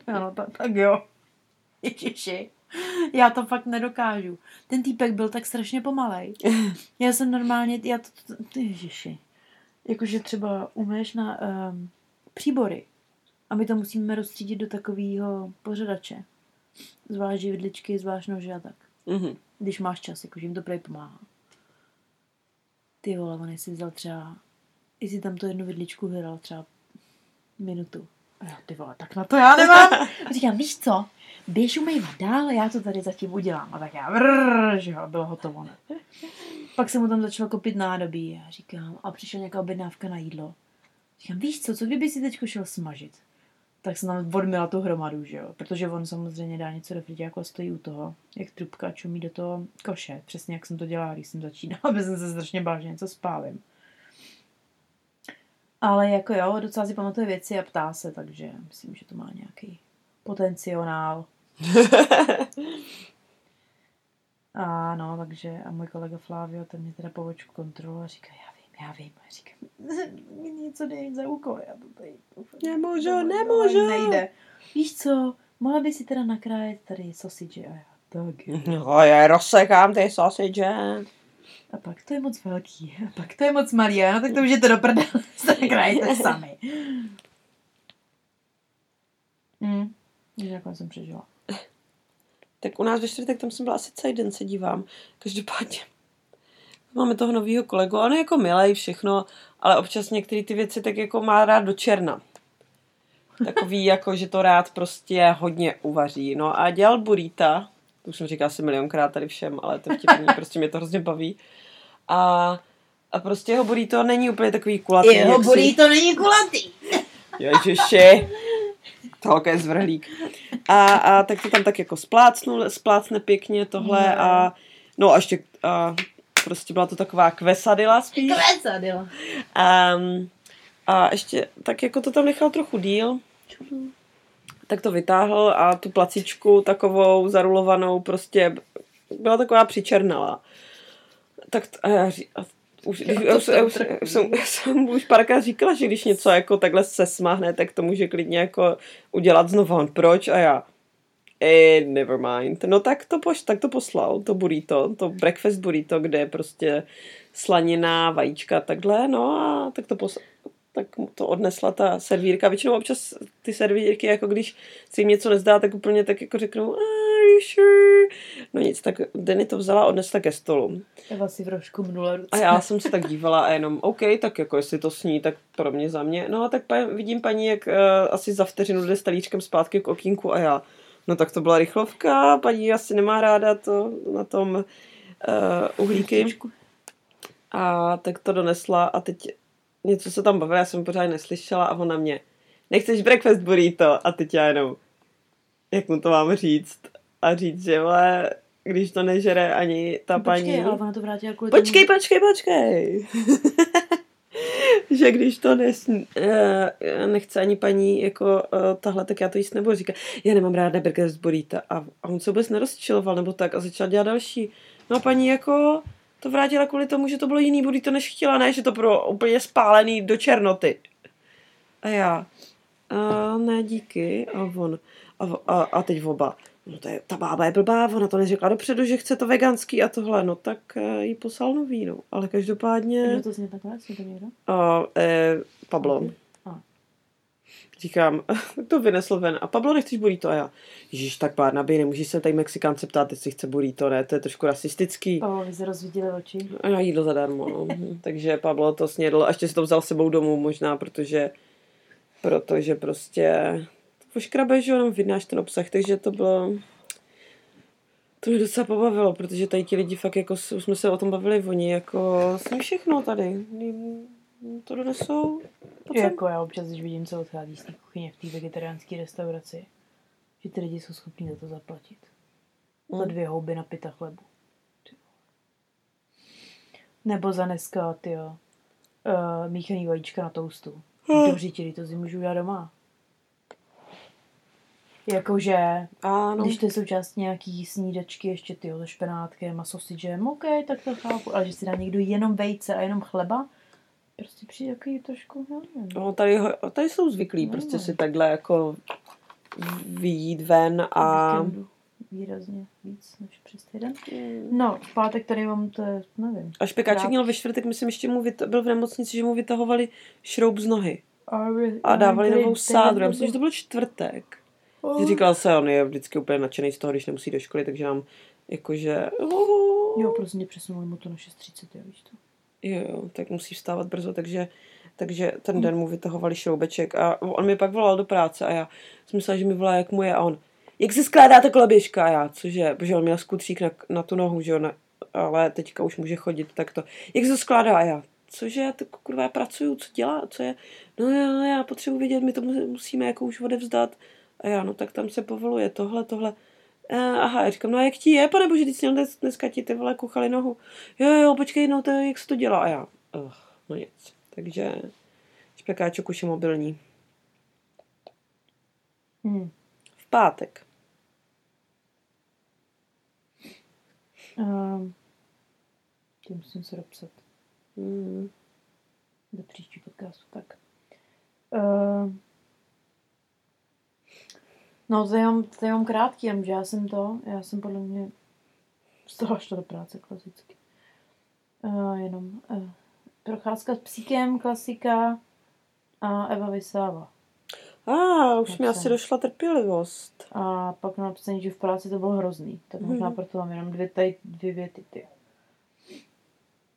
ano, tak, tak jo. Ježiši. Já to fakt nedokážu. Ten týpek byl tak strašně pomalej. Já jsem normálně, já to, to ježiši. Jakože třeba umeš na um, příbory a my to musíme rozstřídit do takového pořadače. Zvlášť vidličky, zvlášť nože a tak. Mm-hmm. Když máš čas, jakože jim to prej pomáhá. Ty vole, on si vzal třeba, jestli tam to jednu vidličku hledal třeba minutu. Já, ty vole, tak na to já nemám. A říkám, víš co, běž umývat dál, já to tady zatím udělám. A tak já, vrr, že jo, bylo hotovo. Ne? Pak jsem mu tam začala kopit nádobí a říkám, a přišla nějaká objednávka na jídlo. Říkám, víš co, co kdyby si teď šel smažit? Tak jsem tam odmila tu hromadu, že jo, protože on samozřejmě dá něco do jako stojí u toho, jak trubka čumí do toho koše, přesně jak jsem to dělala, když jsem začínala, aby jsem se strašně bál, že něco spálím. Ale jako jo, docela si pamatuje věci a ptá se, takže myslím, že to má nějaký potenciál. a no, takže a můj kolega Flavio, ten mě teda po očku kontroluje a říká, já vím, já vím. A říkám, mi něco dej za úkol, já to tady... Nemůžu, nemůžu. Nejde. Víš co, mohla by si teda nakrájet tady sausage a já, tak. No, já rozsekám ty sausage. A pak to je moc velký. A pak to je moc malý. No tak to můžete do prdele. krajte sami. Hmm. Jako jsem přežila. Tak u nás ve čtvrtek, tam jsem byla asi celý den, se dívám. Každopádně máme toho nového kolegu. On je jako milej všechno, ale občas některé ty věci tak jako má rád do černa. Takový jako, že to rád prostě hodně uvaří. No a dělal burita, to už jsem říkal asi milionkrát tady všem, ale to vtipný, prostě mě to hrozně baví. A, a prostě jeho burrito není úplně takový kulatý. Jeho burrito si... není kulatý. Ježiši. Tohle je zvrhlík. A, a tak to tam tak jako splácnul, splácne pěkně tohle no. a no a ještě a prostě byla to taková kvesadila spíš. Kvesadila. Um, A ještě, tak jako to tam nechal trochu díl, tak to vytáhl a tu placičku takovou zarulovanou prostě byla taková přičernalá. Tak t- a já ří, a už, když, já, už, já, už, já, jsem, já jsem už párkrát říkala, že když něco jako takhle se smáhne, tak to může klidně jako udělat znovu. On, proč? A já, eh, never mind. No tak to, poš, tak to poslal, to burrito, to breakfast burrito, kde je prostě slanina, vajíčka, takhle, no a tak to poslal tak to odnesla ta servírka. Většinou občas ty servírky, jako když si jim něco nezdá, tak úplně tak jako řeknou, are you sure? No nic, tak Denny to vzala a odnesla ke stolu. Eva si trošku mnula ruce. A já jsem se tak dívala a jenom, OK, tak jako jestli to sní, tak pro mě za mě. No a tak pa, vidím paní, jak uh, asi za vteřinu jde s talíčkem zpátky k okýnku a já, no tak to byla rychlovka, paní asi nemá ráda to na tom uh, uhlíky. A tak to donesla a teď něco se tam bavila, já jsem pořád neslyšela a ona mě, nechceš breakfast burrito? A teď já jenom, jak mu to mám říct? A říct, že vole, když to nežere ani ta No, počkej, paní. ale ona to vrátila kvůli Počkej, tomu... počkej, počkej. že když to nes, eh, nechce ani paní jako uh, tahle, tak já to jíst nebudu. Říká, já nemám ráda breakfast burrito. A, a on se vůbec nerozčiloval nebo tak a začal dělat další. No a paní jako to vrátila kvůli tomu, že to bylo jiný burrito, než chtěla, ne, že to bylo úplně spálený do černoty. A já, a ne, díky. A on, a, a, a teď oba, no to je, ta bába je blbá, ona to neřekla dopředu, že chce to veganský a tohle, no tak uh, jí poslal nový, no. Ale každopádně, Kdo to zně takhle? Zní to někdo? a, eh, Pablo, A. říkám, to vynesl ven. A Pablo, nechceš burrito? A já, Ježíš, tak Barnaby, nemůžeš se tady Mexikánce ptát, jestli chce burrito, ne? To je trošku rasistický. Pavlovi se rozvidili oči. A já jídlo zadarmo, no. Takže Pablo to snědl a ještě si to vzal sebou domů možná, protože protože prostě to škrabe, že jenom vynáš ten obsah, takže to bylo to mě docela pobavilo, protože tady ti lidi fakt jako, už jsme se o tom bavili, oni jako sní všechno tady, to donesou. Pojď sem. Jako já občas, když vidím, co odchází z té kuchyně v té vegetariánské restauraci, že ty lidi jsou schopní za to zaplatit. Za Mm. dvě houby na pita chlebu. Ty. Nebo za dneska, tyjo, uh, míchaný vajíčka na toustu. Hmm. Dobře ti, to si můžu udělat doma. Jakože, Ano. když to je součást nějaký snídačky, ještě ty se špenátkem a sausagem, OK, tak to chápu, ale že si dá někdo jenom vejce a jenom chleba, prostě přijde takový trošku, já nevím. No, tady, tady jsou zvyklí No. prostě si takhle jako vyjít ven a... víkendu výrazně víc než přes týden. No, v pátek tady mám to, je- nevím. A špekáček Krát- měl ve čtvrtek, myslím, ještě mu vyt, byl v nemocnici, že mu vytahovali šroub z nohy. A, A dávali novou sádru. Já myslím, že to byl čtvrtek. Oh. Říkal se, on je vždycky úplně nadšený z toho, když nemusí do školy, takže nám jakože... Jo, prostě mě přesunuli mu to na 6.30, jo, víš to. Jo, jo, tak musí vstávat brzo, takže, takže ten den mu vytahovali šroubeček a on mi pak volal do práce a já jsem myslela, že mi volá, jak mu je a on, jak se skládá ta koloběžka? A já, cože, protože on měl skutřík na, na tu nohu, že jo, na, ale teďka už může chodit, tak to, jak se skládá? A já, cože, tak kurva, já pracuju, co dělá, co je, no já, já potřebuji vědět, my to mu- musíme jako už odevzdat. A já, no tak tam se povoluje tohle, tohle, Eh, aha, já říkám, no a jak ti je, pane bože, ty jsi dnes, dneska ti ty vole kuchali nohu. Jo, jo, počkej, no to jak se to dělá. A já, uh, no nic. Takže špekáček už je mobilní. Hmm. V pátek. Um, tím musím se dopsat Mm. do příští podcastu. Tak. Uh, no, to mám, to mám krátký, jenom že já jsem to, já jsem podle mě z toho do práce klasicky. Uh, jenom uh, procházka s psíkem, klasika a Eva vysává. A ah, už mi Dobře. asi došla trpělivost. A pak mám napsaný, že v práci to bylo hrozný. Tak možná Mhm. proto mám jenom dvě, tady, dvě věty. Ty.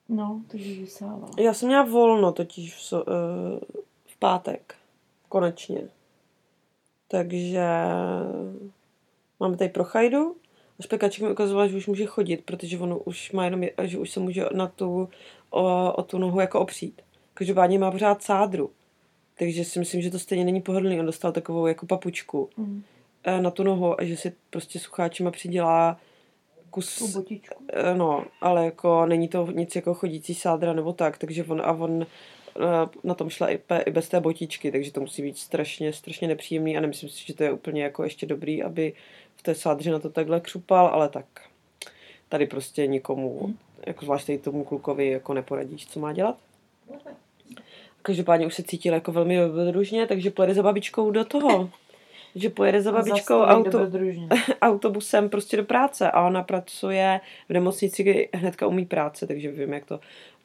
No, takže vysává. Já jsem měla volno totiž v, so, uh, v pátek. Konečně. Takže máme tady prochajdu. A špekáček mi ukazoval, že už může chodit, protože on už má jenom, je- že už se může na tu, o, o tu nohu jako opřít. Každopádně má pořád sádru. Takže si myslím, že to stejně není pohodlný. On dostal takovou jako papučku Mm. eh, na tu nohu a že si prostě sucháčima přidělá Tu kus botičku. Eh, No, ale jako není to nic jako chodící sádra nebo tak, takže on a on na tom šla i, pe, i bez té botičky, takže to musí být strašně, strašně nepříjemný a nemyslím si, že to je úplně jako ještě dobrý, aby v té sádře na to takhle křupal, ale tak tady prostě nikomu, jako zvlášť tady tomu klukovi, jako neporadíš, co má dělat. Každopádně už se cítil jako velmi dobrodružně, takže pojede za babičkou do toho. Že pojede za babičkou auto, autobusem prostě do práce a ona pracuje v nemocnici, hnedka umí práce, takže vím, jak to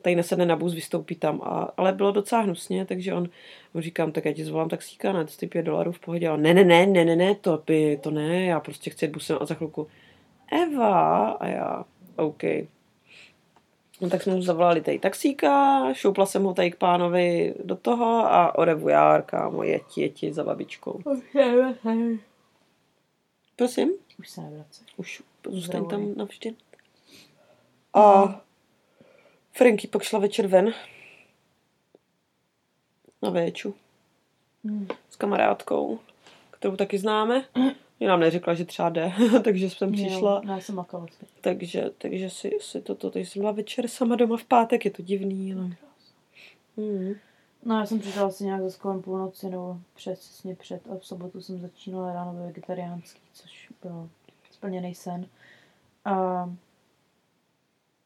tady nesedne na bus, vystoupí tam, a, ale bylo docela hnusně, takže on, on říkám, tak já ti zvolám taxíka, ne, to 5 dolarů v pohodě, a ne, ne, ne, ne, ne, ne, to, by, to ne, já prostě chci jít busem a za chvilku, Eva, a já, OK. No tak jsme mu zavolali tady taxíka, šoupla jsem ho tady k pánovi do toho a orevu jár, kámo, jeti, jeti za babičkou. Prosím? Už se nevrací. Už zůstaň tam navždy. A Franky pak šla večer ven. Na véču. Hmm. S kamarádkou, kterou taky známe. Mě nám neřekla, že třeba jde, takže jsem přišla. Jo, já jsem makala. Takže, takže si, si toto, teď jsem byla večer sama doma v pátek, je to divný, ale... Hmm. No já jsem přišla asi nějak za kolem půlnoci nebo přesně před a v sobotu jsem začínala ráno ve vegetariánský, což byl splněný sen. A...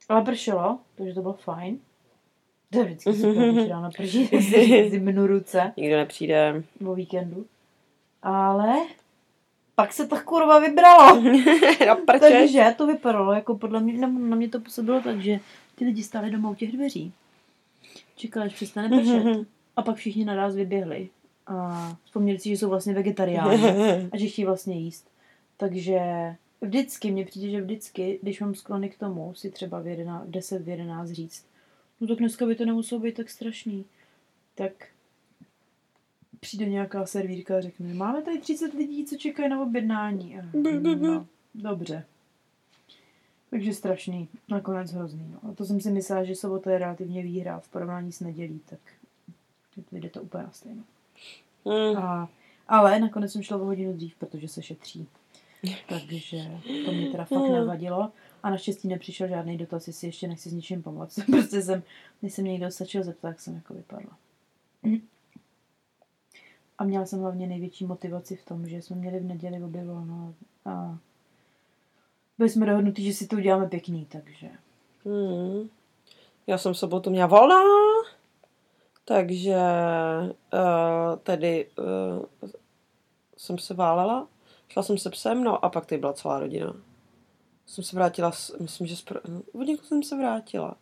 Ale pršelo, takže to bylo fajn. To je vždycky super, když ráno prší, si minu ruce. Nikdo nepřijde. O víkendu. Ale pak se to kurva vybralo. no, Takže to vypadalo, jako podle mě, na mě to působilo tak, že ty lidi stáli doma u těch dveří. Čekali, až přestane pršet. A pak všichni naraz vyběhli. A vzpomněli si, že jsou vlastně vegetariáni a že chtějí vlastně jíst. Takže vždycky, mně přijde, že vždycky, když mám sklony k tomu, si třeba v 11, 10 v 11 říct, no tak dneska by to nemuselo být tak strašný. Tak přijde nějaká servírka a řekne, máme tady 30 lidí, co čekají na objednání. A, no, dobře. Takže strašný, nakonec hrozný. No. A to jsem si myslela, že sobota je relativně výhra v porovnání s nedělí, tak vyjde to úplně na stejno. Mm. A, ale nakonec jsem šla o hodinu dřív, protože se šetří. Takže to mě teda fakt nevadilo. A naštěstí nepřišel žádný dotaz, jestli ještě nechci s ničím pomoct. prostě jsem, než se mě někdo stačil zeptat, tak jsem jako vypadla. A měla jsem hlavně největší motivaci v tom, že jsme měli v neděli obě volno a byli jsme dohodnutí, že si to uděláme pěkný, takže. Hmm. Já jsem sobotu měla volná, takže uh, tedy uh, jsem se válela, šla jsem se psem, no a pak tady byla celá rodina. Jsem se vrátila, myslím, že spr- od někud jsem se vrátila.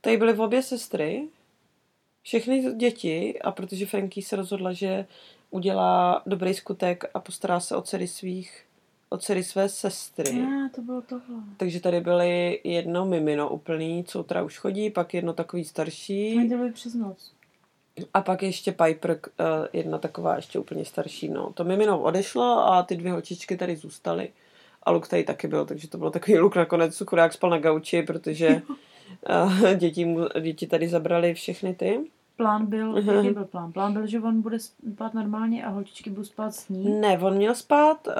Tady byly v obě sestry, všechny děti a protože Franky se rozhodla, že udělá dobrý skutek a postará se o dcery svých o dcery své sestry. A, to bylo tohle. Takže tady byly jedno mimino úplný, co teda už chodí, pak jedno takový starší. A to byly přes noc. A pak ještě Piper, uh, jedna taková ještě úplně starší. No. To mimino odešlo a ty dvě holčičky tady zůstaly. A Luk tady taky byl, takže to bylo takový Luk nakonec chudák spal na gauči, protože uh, děti, mu, děti tady zabrali všechny ty. Plán byl, uh-huh. jaký byl plán? Plán byl, že on bude spát normálně a holčičky budou spát s ní? Ne, on měl spát... Uh,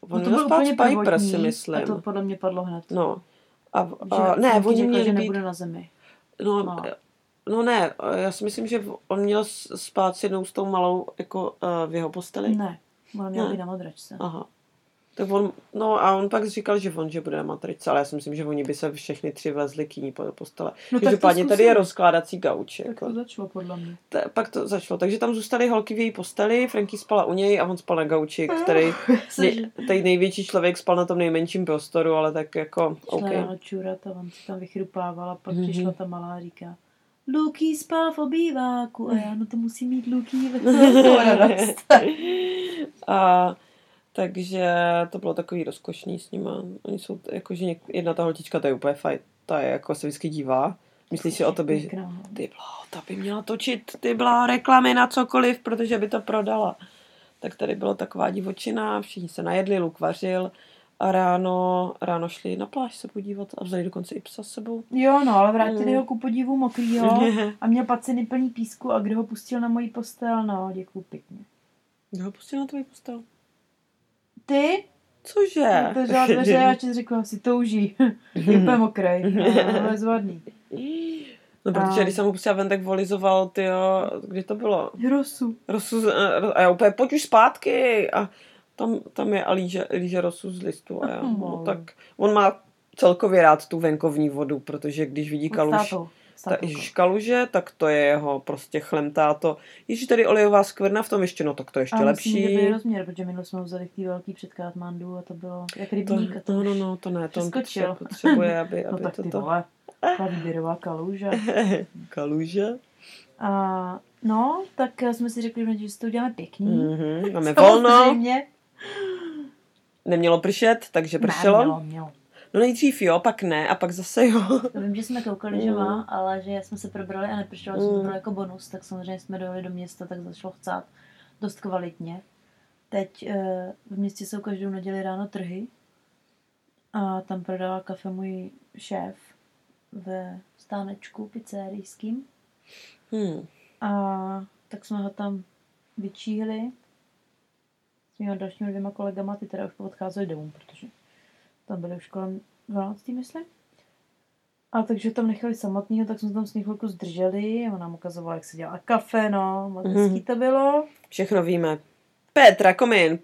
on no to měl spát s Piper, si myslím. A to podle mě padlo hned. No. A, a, ne, oni měli že být... nebude na zemi. No, No. No ne, já si myslím, že on měl spát s jednou s tou malou jako uh, v jeho posteli. Ne, ona měla Ne. být na madračce. Aha. Tak on, no a on pak říkal, že on, že bude na matrice, ale já si myslím, že oni by se všechny tři vezli k ní po postele. No Každopádně tady je rozkládací gauč. Tak Jako. to začalo podle mě. T- pak to začalo. Takže tam zůstaly holky v její posteli, Franky spala u něj a on spal na gauči, který nej, tady největší člověk spal na tom nejmenším prostoru, ale tak jako, OK. Šla čurat a on se tam vychrupával a pak Mhm. přišla ta malá říká Luky spal v obýváku a já, no to musí mít Luky ve radost. A takže to bylo takový rozkošný s nima. Oni jsou, jakože něk, jedna ta holčička, to je úplně fajn. Ta je jako se vždycky dívá. Myslíš si o to by, Pěkná. ty blo, ta by měla točit, ty byla reklamy na cokoliv, protože by to prodala. Tak tady byla taková divočina, všichni se najedli, Luk vařil a ráno, ráno šli na pláž se podívat a vzali dokonce i psa s sebou. Jo, no, ale vrátili Mm. ho ku podivu mokrýho a měl paciny plný písku a kdo ho pustil na moji postel, no, děkuju pěkně. Kdo ho pustil na tvoji postel? Ty? Cože? Otevřela dveře a ti řekla si touží. Je úplně mokrej. A bezvadný. No, protože A- když jsem ho pustila ven, tak volizoval, ty kdy to bylo? Rosu. Rosu, a já úplně, pojď už zpátky. A tam, tam je a líže, líže rosu z listu. A já, no, tak on má celkově rád tu venkovní vodu, protože když vidí kaluž, ta, kaluže, tak to je jeho prostě chlemtáto. Ježíš, tady olejová skvrna v tom ještě, no tak to je ještě a lepší. Myslím, že byl rozměr, protože minule jsme vzali té velký před Katmandu a to bylo jak to, rybník. a to no, no, no, to ne, to on přeskočil. potře- potřebuje, aby, No aby tak to ty to... vole, kaluže. Kaluže? A no, tak jsme si řekli, že si to uděláme pěkný. Mhm, máme volno, Samozřejmě. Nemělo pršet, takže pršelo. Ne, mělo, mělo. No nejdřív jo, pak ne a pak zase jo. Vím, že jsme koukali, že Mm. má, ale že jsme se probrali a nepršelo, Mm. to bylo jako bonus, tak samozřejmě jsme dojeli do města, tak zašlo chcát dost kvalitně. Teď eh, v městě jsou každou neděli ráno trhy a tam prodává kafe můj šéf ve stánečku pizzerijským Hmm. a tak jsme ho tam vyčíhli mými dalšími dvěma kolegama, ty teda už odcházeli domů, protože tam byli už kolem 12. myslím. A takže tam nechali samotného, tak jsme tam s ním chvilku zdrželi a on nám ukazoval, jak se dělá kafe, no, moc Mhm. hezký to bylo. Všechno víme. Petra, komin.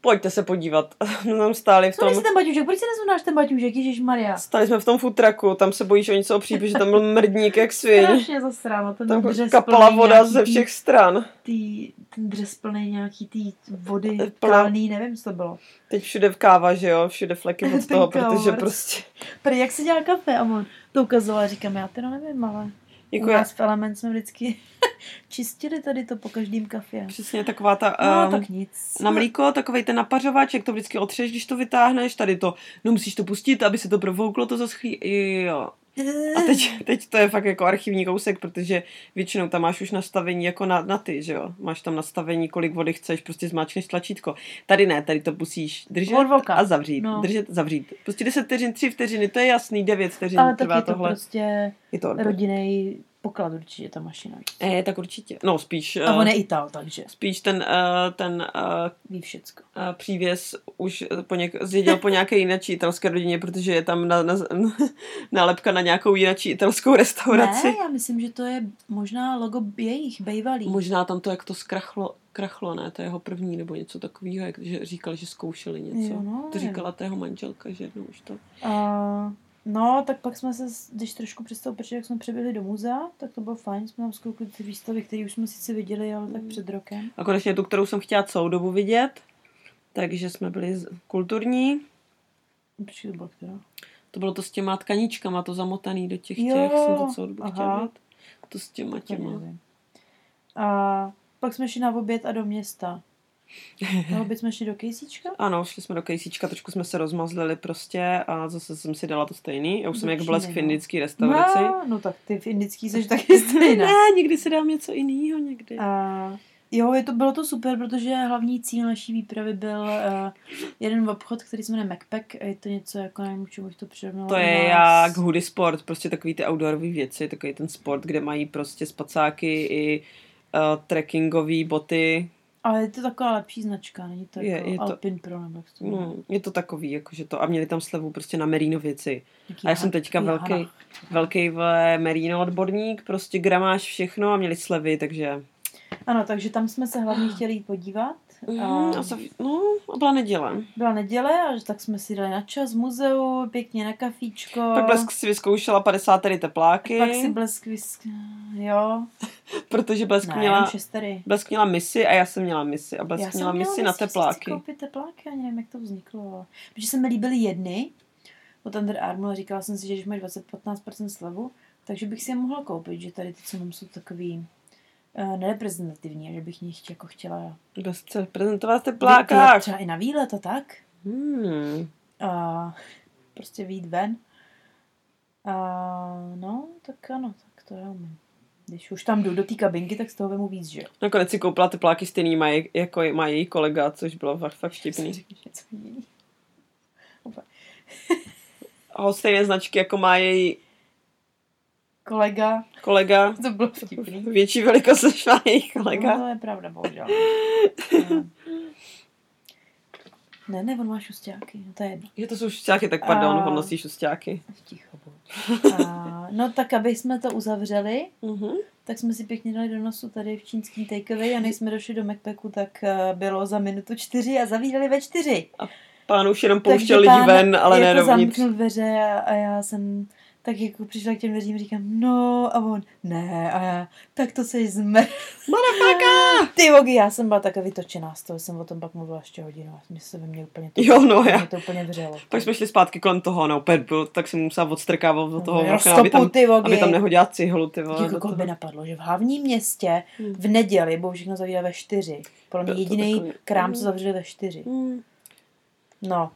Pojďte se podívat. No, tam stáli v Co tom... ten baťužek, proč se nezvonáš ten baťužek, Ježíš Maria? Stali jsme v tom futraku, tam se bojíš o něco opřít, protože tam byl mrdník jak sviň. Strašně zasráno, ten Tam dřez kapala plný voda nějaký ze všech stran. Tý, ten dřez plný nějaký tý vody Plná- kalný, nevím, co to bylo. Teď všude v káva, že jo, všude fleky od toho, protože prostě... Prý, jak se dělá kafe? A on to ukazoval říkám, já teda nevím, ale Jako u já, nás v Element jsme vždycky čistili tady to po každém kafě. přesně taková ta... No, ehm, tak nic. Na mlíko, takovej ten napařovač, jak to vždycky otřeš, když to vytáhneš, tady to, no musíš to pustit, aby se to provouklo, to zaschlí, jo. A teď, teď to je fakt jako archivní kousek, protože většinou tam máš už nastavení jako na, na ty, že jo. Máš tam nastavení, kolik vody chceš, prostě zmáčkneš tlačítko. Tady ne, tady to musíš držet a zavřít. No. Držet, zavřít. Prostě 10 vteřin, 3 vteřiny, to je jasný, 9 vteřin Ale trvá je to tohle. prostě Je to rodinný poklad určitě ta mašina. Eh, tak určitě. No, spíš, A on eh, je Ital, takže spíš ten, eh, ten eh, ví všecko. a přívěs už po něk- zdědil po nějaké jináčí italské rodině, protože je tam na, na, nálepka na nějakou jináčí italskou restauraci. Ne, já myslím, že to je možná logo jejich, bejvalý. Možná tam to, jak to zkrachlo, krachlo, ne? To je jeho první nebo něco takového, jak že říkal, že zkoušeli něco. Jo, no, to říkala ta jeho manželka, že jednou už to... A, no, tak pak jsme se, když trošku přestal pršet, jak jsme přebyli do muzea, tak to bylo fajn, jsme tam zkoukli ty výstavy, které už jsme sice viděli, ale tak před rokem. A konečně tu, kterou jsem chtěla celou dobu vidět, takže jsme byli kulturní. Počkej, to bylo která? To bylo to s těma tkaníčkama, to zamotaný do těch Jo, těch, jsem to celou dobu aha. chtěla vidět. To s těma těma. A pak jsme šli na oběd a do města. Na oběd jsme šli do Kejsíčka? Ano, šli jsme do kejsíčka, trošku jsme se rozmazlili prostě a zase jsem si dala to stejný. Já už jsem jak blesk v no. indický restauraci. No, no tak ty v indický jsi taky stejná. Ne, někdy si dám něco jiného někdy. A jo, je to, bylo to super, protože hlavní cíl naší výpravy byl uh, jeden obchod, který se jmenuje Macpack a je to něco jako, nevím, čemu bych to přirovnala. To je jak hoodie sport, prostě takový ty outdoorové věci, takový ten sport, kde mají prostě spacáky i uh, trekkingové boty. Ale je to taková lepší značka, není to Je- jako je to- Alpin Pro nebo jak to. No, je to takový, jakože to. A měli tam slevu prostě na merino věci. Jaký A já jsem teďka velký, hana. velký merino odborník, prostě gramáž všechno a měli slevy, takže... Ano, takže tam jsme se hlavně chtěli podívat. Mm, A a za, no, a byla neděle. byla neděle a tak jsme si dali na čas v muzeu, pěkně na kafíčko. Pak Blesk si vyzkoušela 50 tedy tepláky, Pak si blesk vysk... Jo, protože Blesk ne, měla... Blesk měla misi a já jsem měla misi. A Blesk Já jsem měla misi na tepláky. koupit tepláky, ani nevím, jak to vzniklo. Protože se mi líbily jedny od Under Armour a říkala jsem si, že když mají 20-15% slevu, takže bych si je mohla koupit, že tady ty, co mám, jsou takový uh, nereprezentativní, že bych nich jako chtěla Blesk chce prezentovat v teplákách. třeba i na výlet a tak. Hmm. A prostě výjít ven. A no, tak ano, tak to já umím. Když už tam jdu do té kabinky, tak z toho vemu víc, že jo? Nakonec si koupila tepláky stejný, mají, jako má její kolega, což bylo fakt, fakt vtipný. Řekneš něco jiného. A ho stejné značky, jako má její Kolega, kolega. to bylo vtipný. Větší velikost než má kolega. No, to je pravda, bohužel. Ne, ne, on má šustáky, no to je jedno. Je to jsou šustáky, tak pardon, A- on nosí šustáky. Ticho. A, no tak, aby jsme to uzavřeli, Mhm. tak jsme si pěkně dali do nosu tady v čínským takeaway a než jsme došli do Macpacku, tak eh, bylo za minutu čtyři a zavírali ve čtyři. Pán už jenom Takže pouštěl lidi pán ven, ale ne jako dovnitř. zamknul dveře a, a já jsem tak jako přišla k těm dveřím říkám, no a on, ne a já, tak to se zmr. Motherfucker! Ty vogy, já jsem byla taková vytočená z toho, jsem o tom pak mluvila ještě hodinu a mě se ve mně úplně to, Jo, no, já. mě to úplně vřelo. Pak jsme šli zpátky kolem toho, no opět byl, tak jsem musela odstrkávat do toho No, okna, aby tam, ty vogy. aby tam nehodila cihlu, ty vole. Jako koho by napadlo, že v hlavním městě Hmm. v neděli budou všechno zavírat ve čtyři. Podle mě jediný krám, co Hmm. zavřeli ve čtyři. Hmm. No,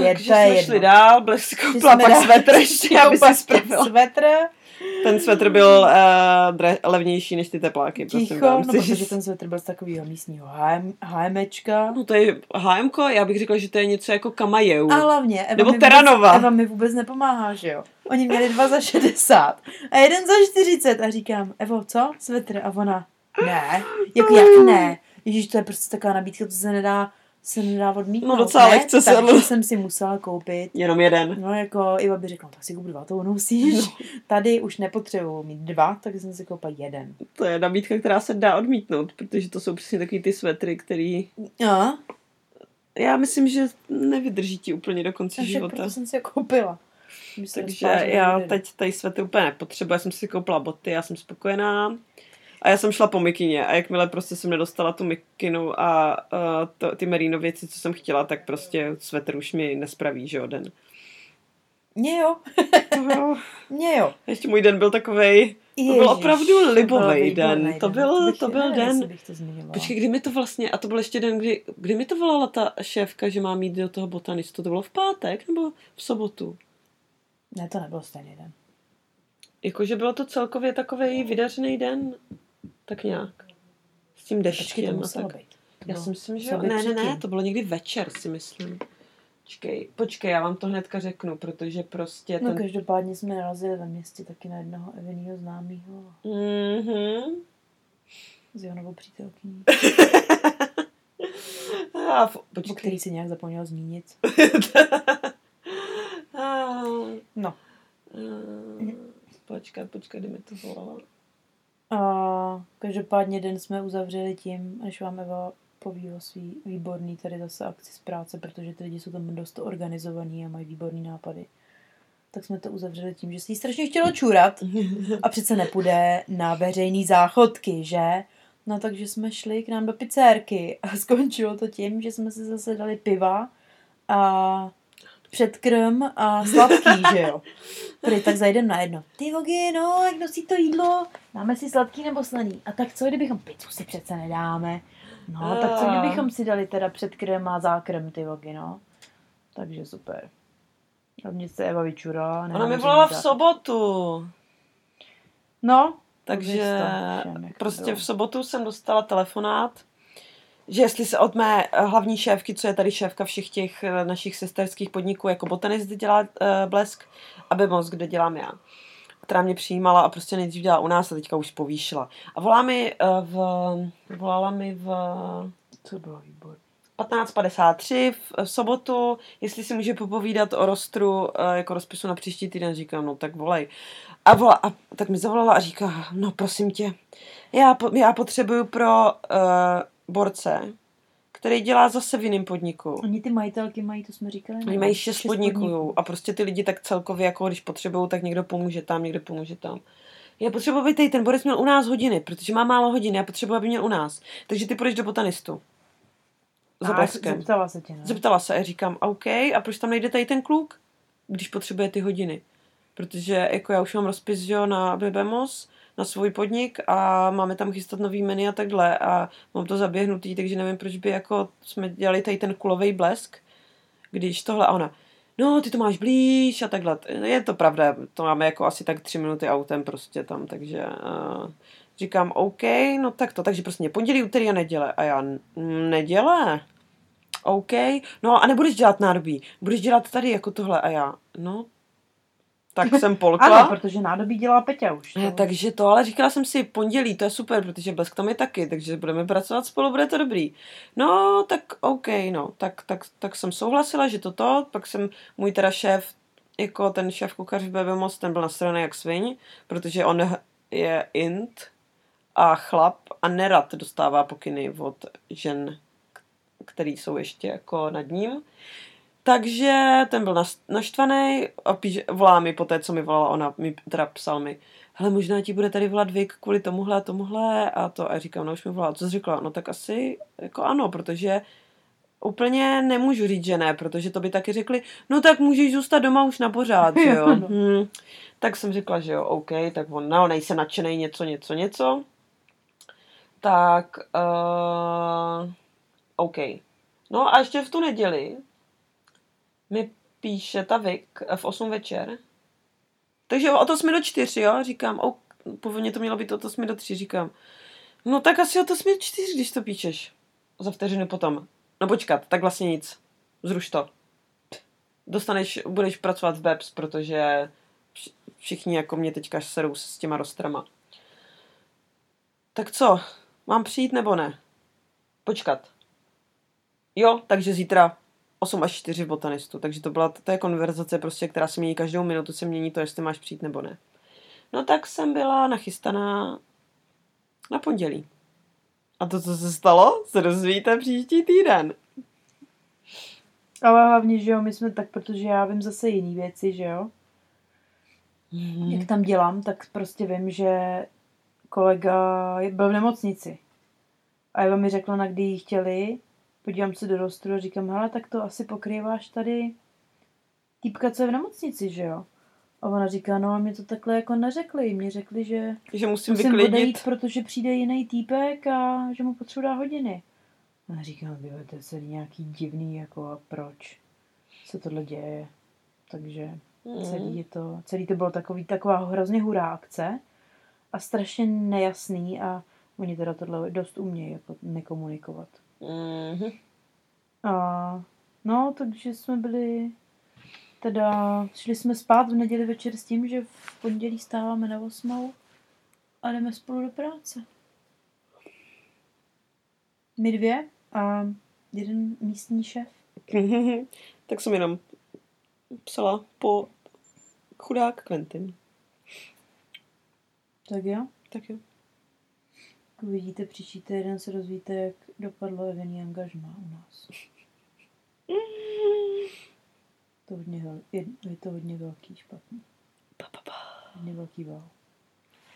Takže to je jsme jedno. šli dál, blesk Že koupila jsme pak svetr ještě, aby si spravila. Svetr, Ten svetr byl uh, dre, levnější než ty tepláky, ticho, no protože ten svetr byl z takového místního HM, HMčka. No to je HMko, já bych řekla, že to je něco jako Kamajeu. A hlavně, Eva, Nebo mi Teranova. Vůbec, Eva mi vůbec nepomáhá, že jo. Oni měli dva za 60 a jeden za 40 a říkám, Evo, co? Svetr? A ona, ne. Jako jak ne? Ježíš, to je prostě taková nabídka, to se nedá, se nedá odmítnout. No docela ne? lehce se- Takže jsem si musela koupit. Jenom jeden. No jako Iva by řekla, tak si kup dva, to unosíš. No. Tady už nepotřebuji mít dva, tak jsem si koupila jeden. To je nabídka, která se dá odmítnout, protože to jsou přesně takový ty svetry, který A? já myslím, že nevydrží ti úplně do konce však života. proto jsem si je koupila. Se Takže já teď tady svetr úplně nepotřebuji, já jsem si koupila boty, já jsem spokojená. A já jsem šla po mikině a jakmile prostě jsem nedostala tu mikinu a uh, to, ty merino věci, co jsem chtěla, tak prostě svetr už mi nespraví, že jo, den. Mně jo, mně jo. Ještě můj den byl takovej, to byl Ježiš, opravdu to byl libovej výborný den. To byl, bych- to byl den. To. Počkej, kdy mi to vlastně, a to byl ještě den, kdy, kdy mi to volala ta šéfka, že mám jít do toho botanistu, to bylo v pátek nebo v sobotu? Ne, to nebyl stejný den. Jakože bylo to celkově takový vydařený den, tak nějak. S tím Počkej, to deštěm a muselo tak. být. Já bylo- si myslím, že jo. Ne, ne, ne, to bylo někdy večer, si myslím. Počkej, počkej, já vám to hnedka řeknu, protože prostě No ten... každopádně jsme narazili ve městě taky na jednoho Evinýho známého Mhm. s jeho novou přítelkyní, A, f- o počkej. který si nějak zapomněl zmínit. A, No. a, počkat, počkat, kdy mi to volala. Každopádně den jsme uzavřeli tím, než vám Eva poví o svý výborný tady zase akci z práce, protože ty lidi jsou tam dost organizovaní a mají výborný nápady. Tak jsme to uzavřeli tím, že se jí strašně chtělo čůrat a přece nepůjde na veřejný záchodky, že? No takže jsme šli k nám do pizzérky a skončilo to tím, že jsme si zase dali piva a předkrm a sladký, že jo? Prý tak zajdem na jedno. Ty vogy, no, jak nosí to jídlo? Dáme si sladký nebo slaný? A tak co, kdybychom pizzu si přece nedáme? No, tak co, kdybychom si dali teda předkrm a zákrm, ty vogy, no? Takže super. Hlavně se Eva vyčurala. Ona mi volala v sobotu. No, Takže všem, prostě bylo. v sobotu jsem dostala telefonát, že jestli se od mé eh, hlavní šéfky, co je tady šéfka všech těch eh, našich sesterských podniků, jako botanist, dělá uh, blesk, a Bemos, kde dělám já, která mě přijímala a prostě nejdřív dělala u nás a teďka už povýšila. A volá mi uh, v, volala mi v co bylo výbor. 15.53 v, v sobotu, jestli si může popovídat o rostru jako rozpisu na příští týden, říkám, no tak volej. A, vola, a tak mi zavolala a říká, no prosím tě, já, po, já potřebuju pro uh, borce, který dělá zase v jiném podniku. Oni ty majitelky mají, to jsme říkali? Oni mají šest podniků a prostě ty lidi tak celkově, jako když potřebují, tak někdo pomůže tam, někdo pomůže tam. Já potřebuji, aby tady ten borec měl u nás hodiny, protože má málo hodin, já potřebuji, aby měl u nás. Takže ty půjdeš do botanistu. Za A, bleskem. zeptala se tě, no. Zeptala se a říkám, OK, a proč tam nejde tady ten kluk, když potřebuje ty hodiny? Protože jako já už mám rozpis, že jo, na Bebemos, na svůj podnik a máme tam chystat nový menu a takhle a mám to zaběhnutý, takže nevím, proč by jako jsme dělali tady ten kulový blesk, když tohle a ona, no, ty to máš blíž a takhle. Je to pravda, to máme jako asi tak tři minuty autem prostě tam, takže uh, říkám, OK, no tak to, takže prostě pondělí, úterý a neděle. A já, "N- neděle? OK, no a nebudeš dělat nádobí, budeš dělat tady jako tohle a já, no, tak jsem polkla. Ano, protože nádobí dělá Peťa už. Ne, To- takže to, ale říkala jsem si, pondělí, to je super, protože blesk tam je taky, takže budeme pracovat spolu, bude to dobrý. No, tak OK, no, tak, tak, tak jsem souhlasila, že toto, pak jsem, můj teda šéf, jako ten šéf kuchař v BBMOS, ten byl nastrojený jak sviň, protože on je int a chlap a nerad dostává pokyny od žen, který jsou ještě jako nad ním. Takže ten byl naštvaný a píš, volá mi po té, co mi volala ona, mi teda psal mi, hele, možná ti bude tady volat Vik kvůli tomuhle a tomuhle a to. A říkám, no už mi volá, co jsi řekla? No tak asi jako ano, protože úplně nemůžu říct, že ne, protože to by taky řekli, no tak můžeš zůstat doma už na pořád, že jo. Hmm. Tak jsem řekla, že jo, OK, tak on, no, nejsem nadšený něco, něco, něco. Tak, uh, OK. No a ještě v tu neděli mi píše ta Vik v 8 večer. Takže od 8 do 4, jo, říkám, oh, původně to mělo být od 8 do 3, říkám. No tak asi od 8 do 4, když to píšeš. Za vteřinu potom. No počkat, tak vlastně nic. Zruš to. Dostaneš, budeš pracovat v BEPS, protože vš- všichni jako mě teďka serou s těma rostrama. Tak co, mám přijít nebo ne? Počkat. Jo, takže zítra 8 až 4 v botanistu. Takže to byla to je konverzace, prostě, která se mění každou minutu, se mění to, jestli máš přijít nebo ne. No tak jsem byla nachystaná na pondělí. A to, co se stalo, se dozvíte příští týden. Ale hlavně, že jo, my jsme tak, protože já vím zase jiný věci, že jo. Jak tam dělám, tak prostě vím, že kolega byl v nemocnici. A Eva mi řekla, na kdy jí chtěli. Podívám se do rostru a říkám, hele, tak to asi pokrýváš tady týpka, co je v nemocnici, že jo. A ona říká, no a mě to takhle jako neřekli. Mě řekli, že Že musím, musím vyklidit. odejít, protože přijde jiný týpek a že mu potřebuji dát hodiny. A já říkám, "Tyhle, to je celý nějaký divný, jako a proč se tohle děje. Takže celý, je to, celý to bylo takový, taková hrozně hurá akce a strašně nejasný a oni teda tohle dost umějí jako nekomunikovat. Mhm. A no, takže jsme byli, teda šli jsme spát v neděli večer s tím, že v pondělí stáváme na osmou a jdeme spolu do práce. My dvě a jeden místní šéf. tak jsem jenom psala po chudák Quentin. Tak jo, Tak jo. uvidíte příští týden se dozvíte, jak dopadlo Evení angažma u nás. To hodně, je, je to hodně velký špatný. Pa, pa, pa. Hodně velký val.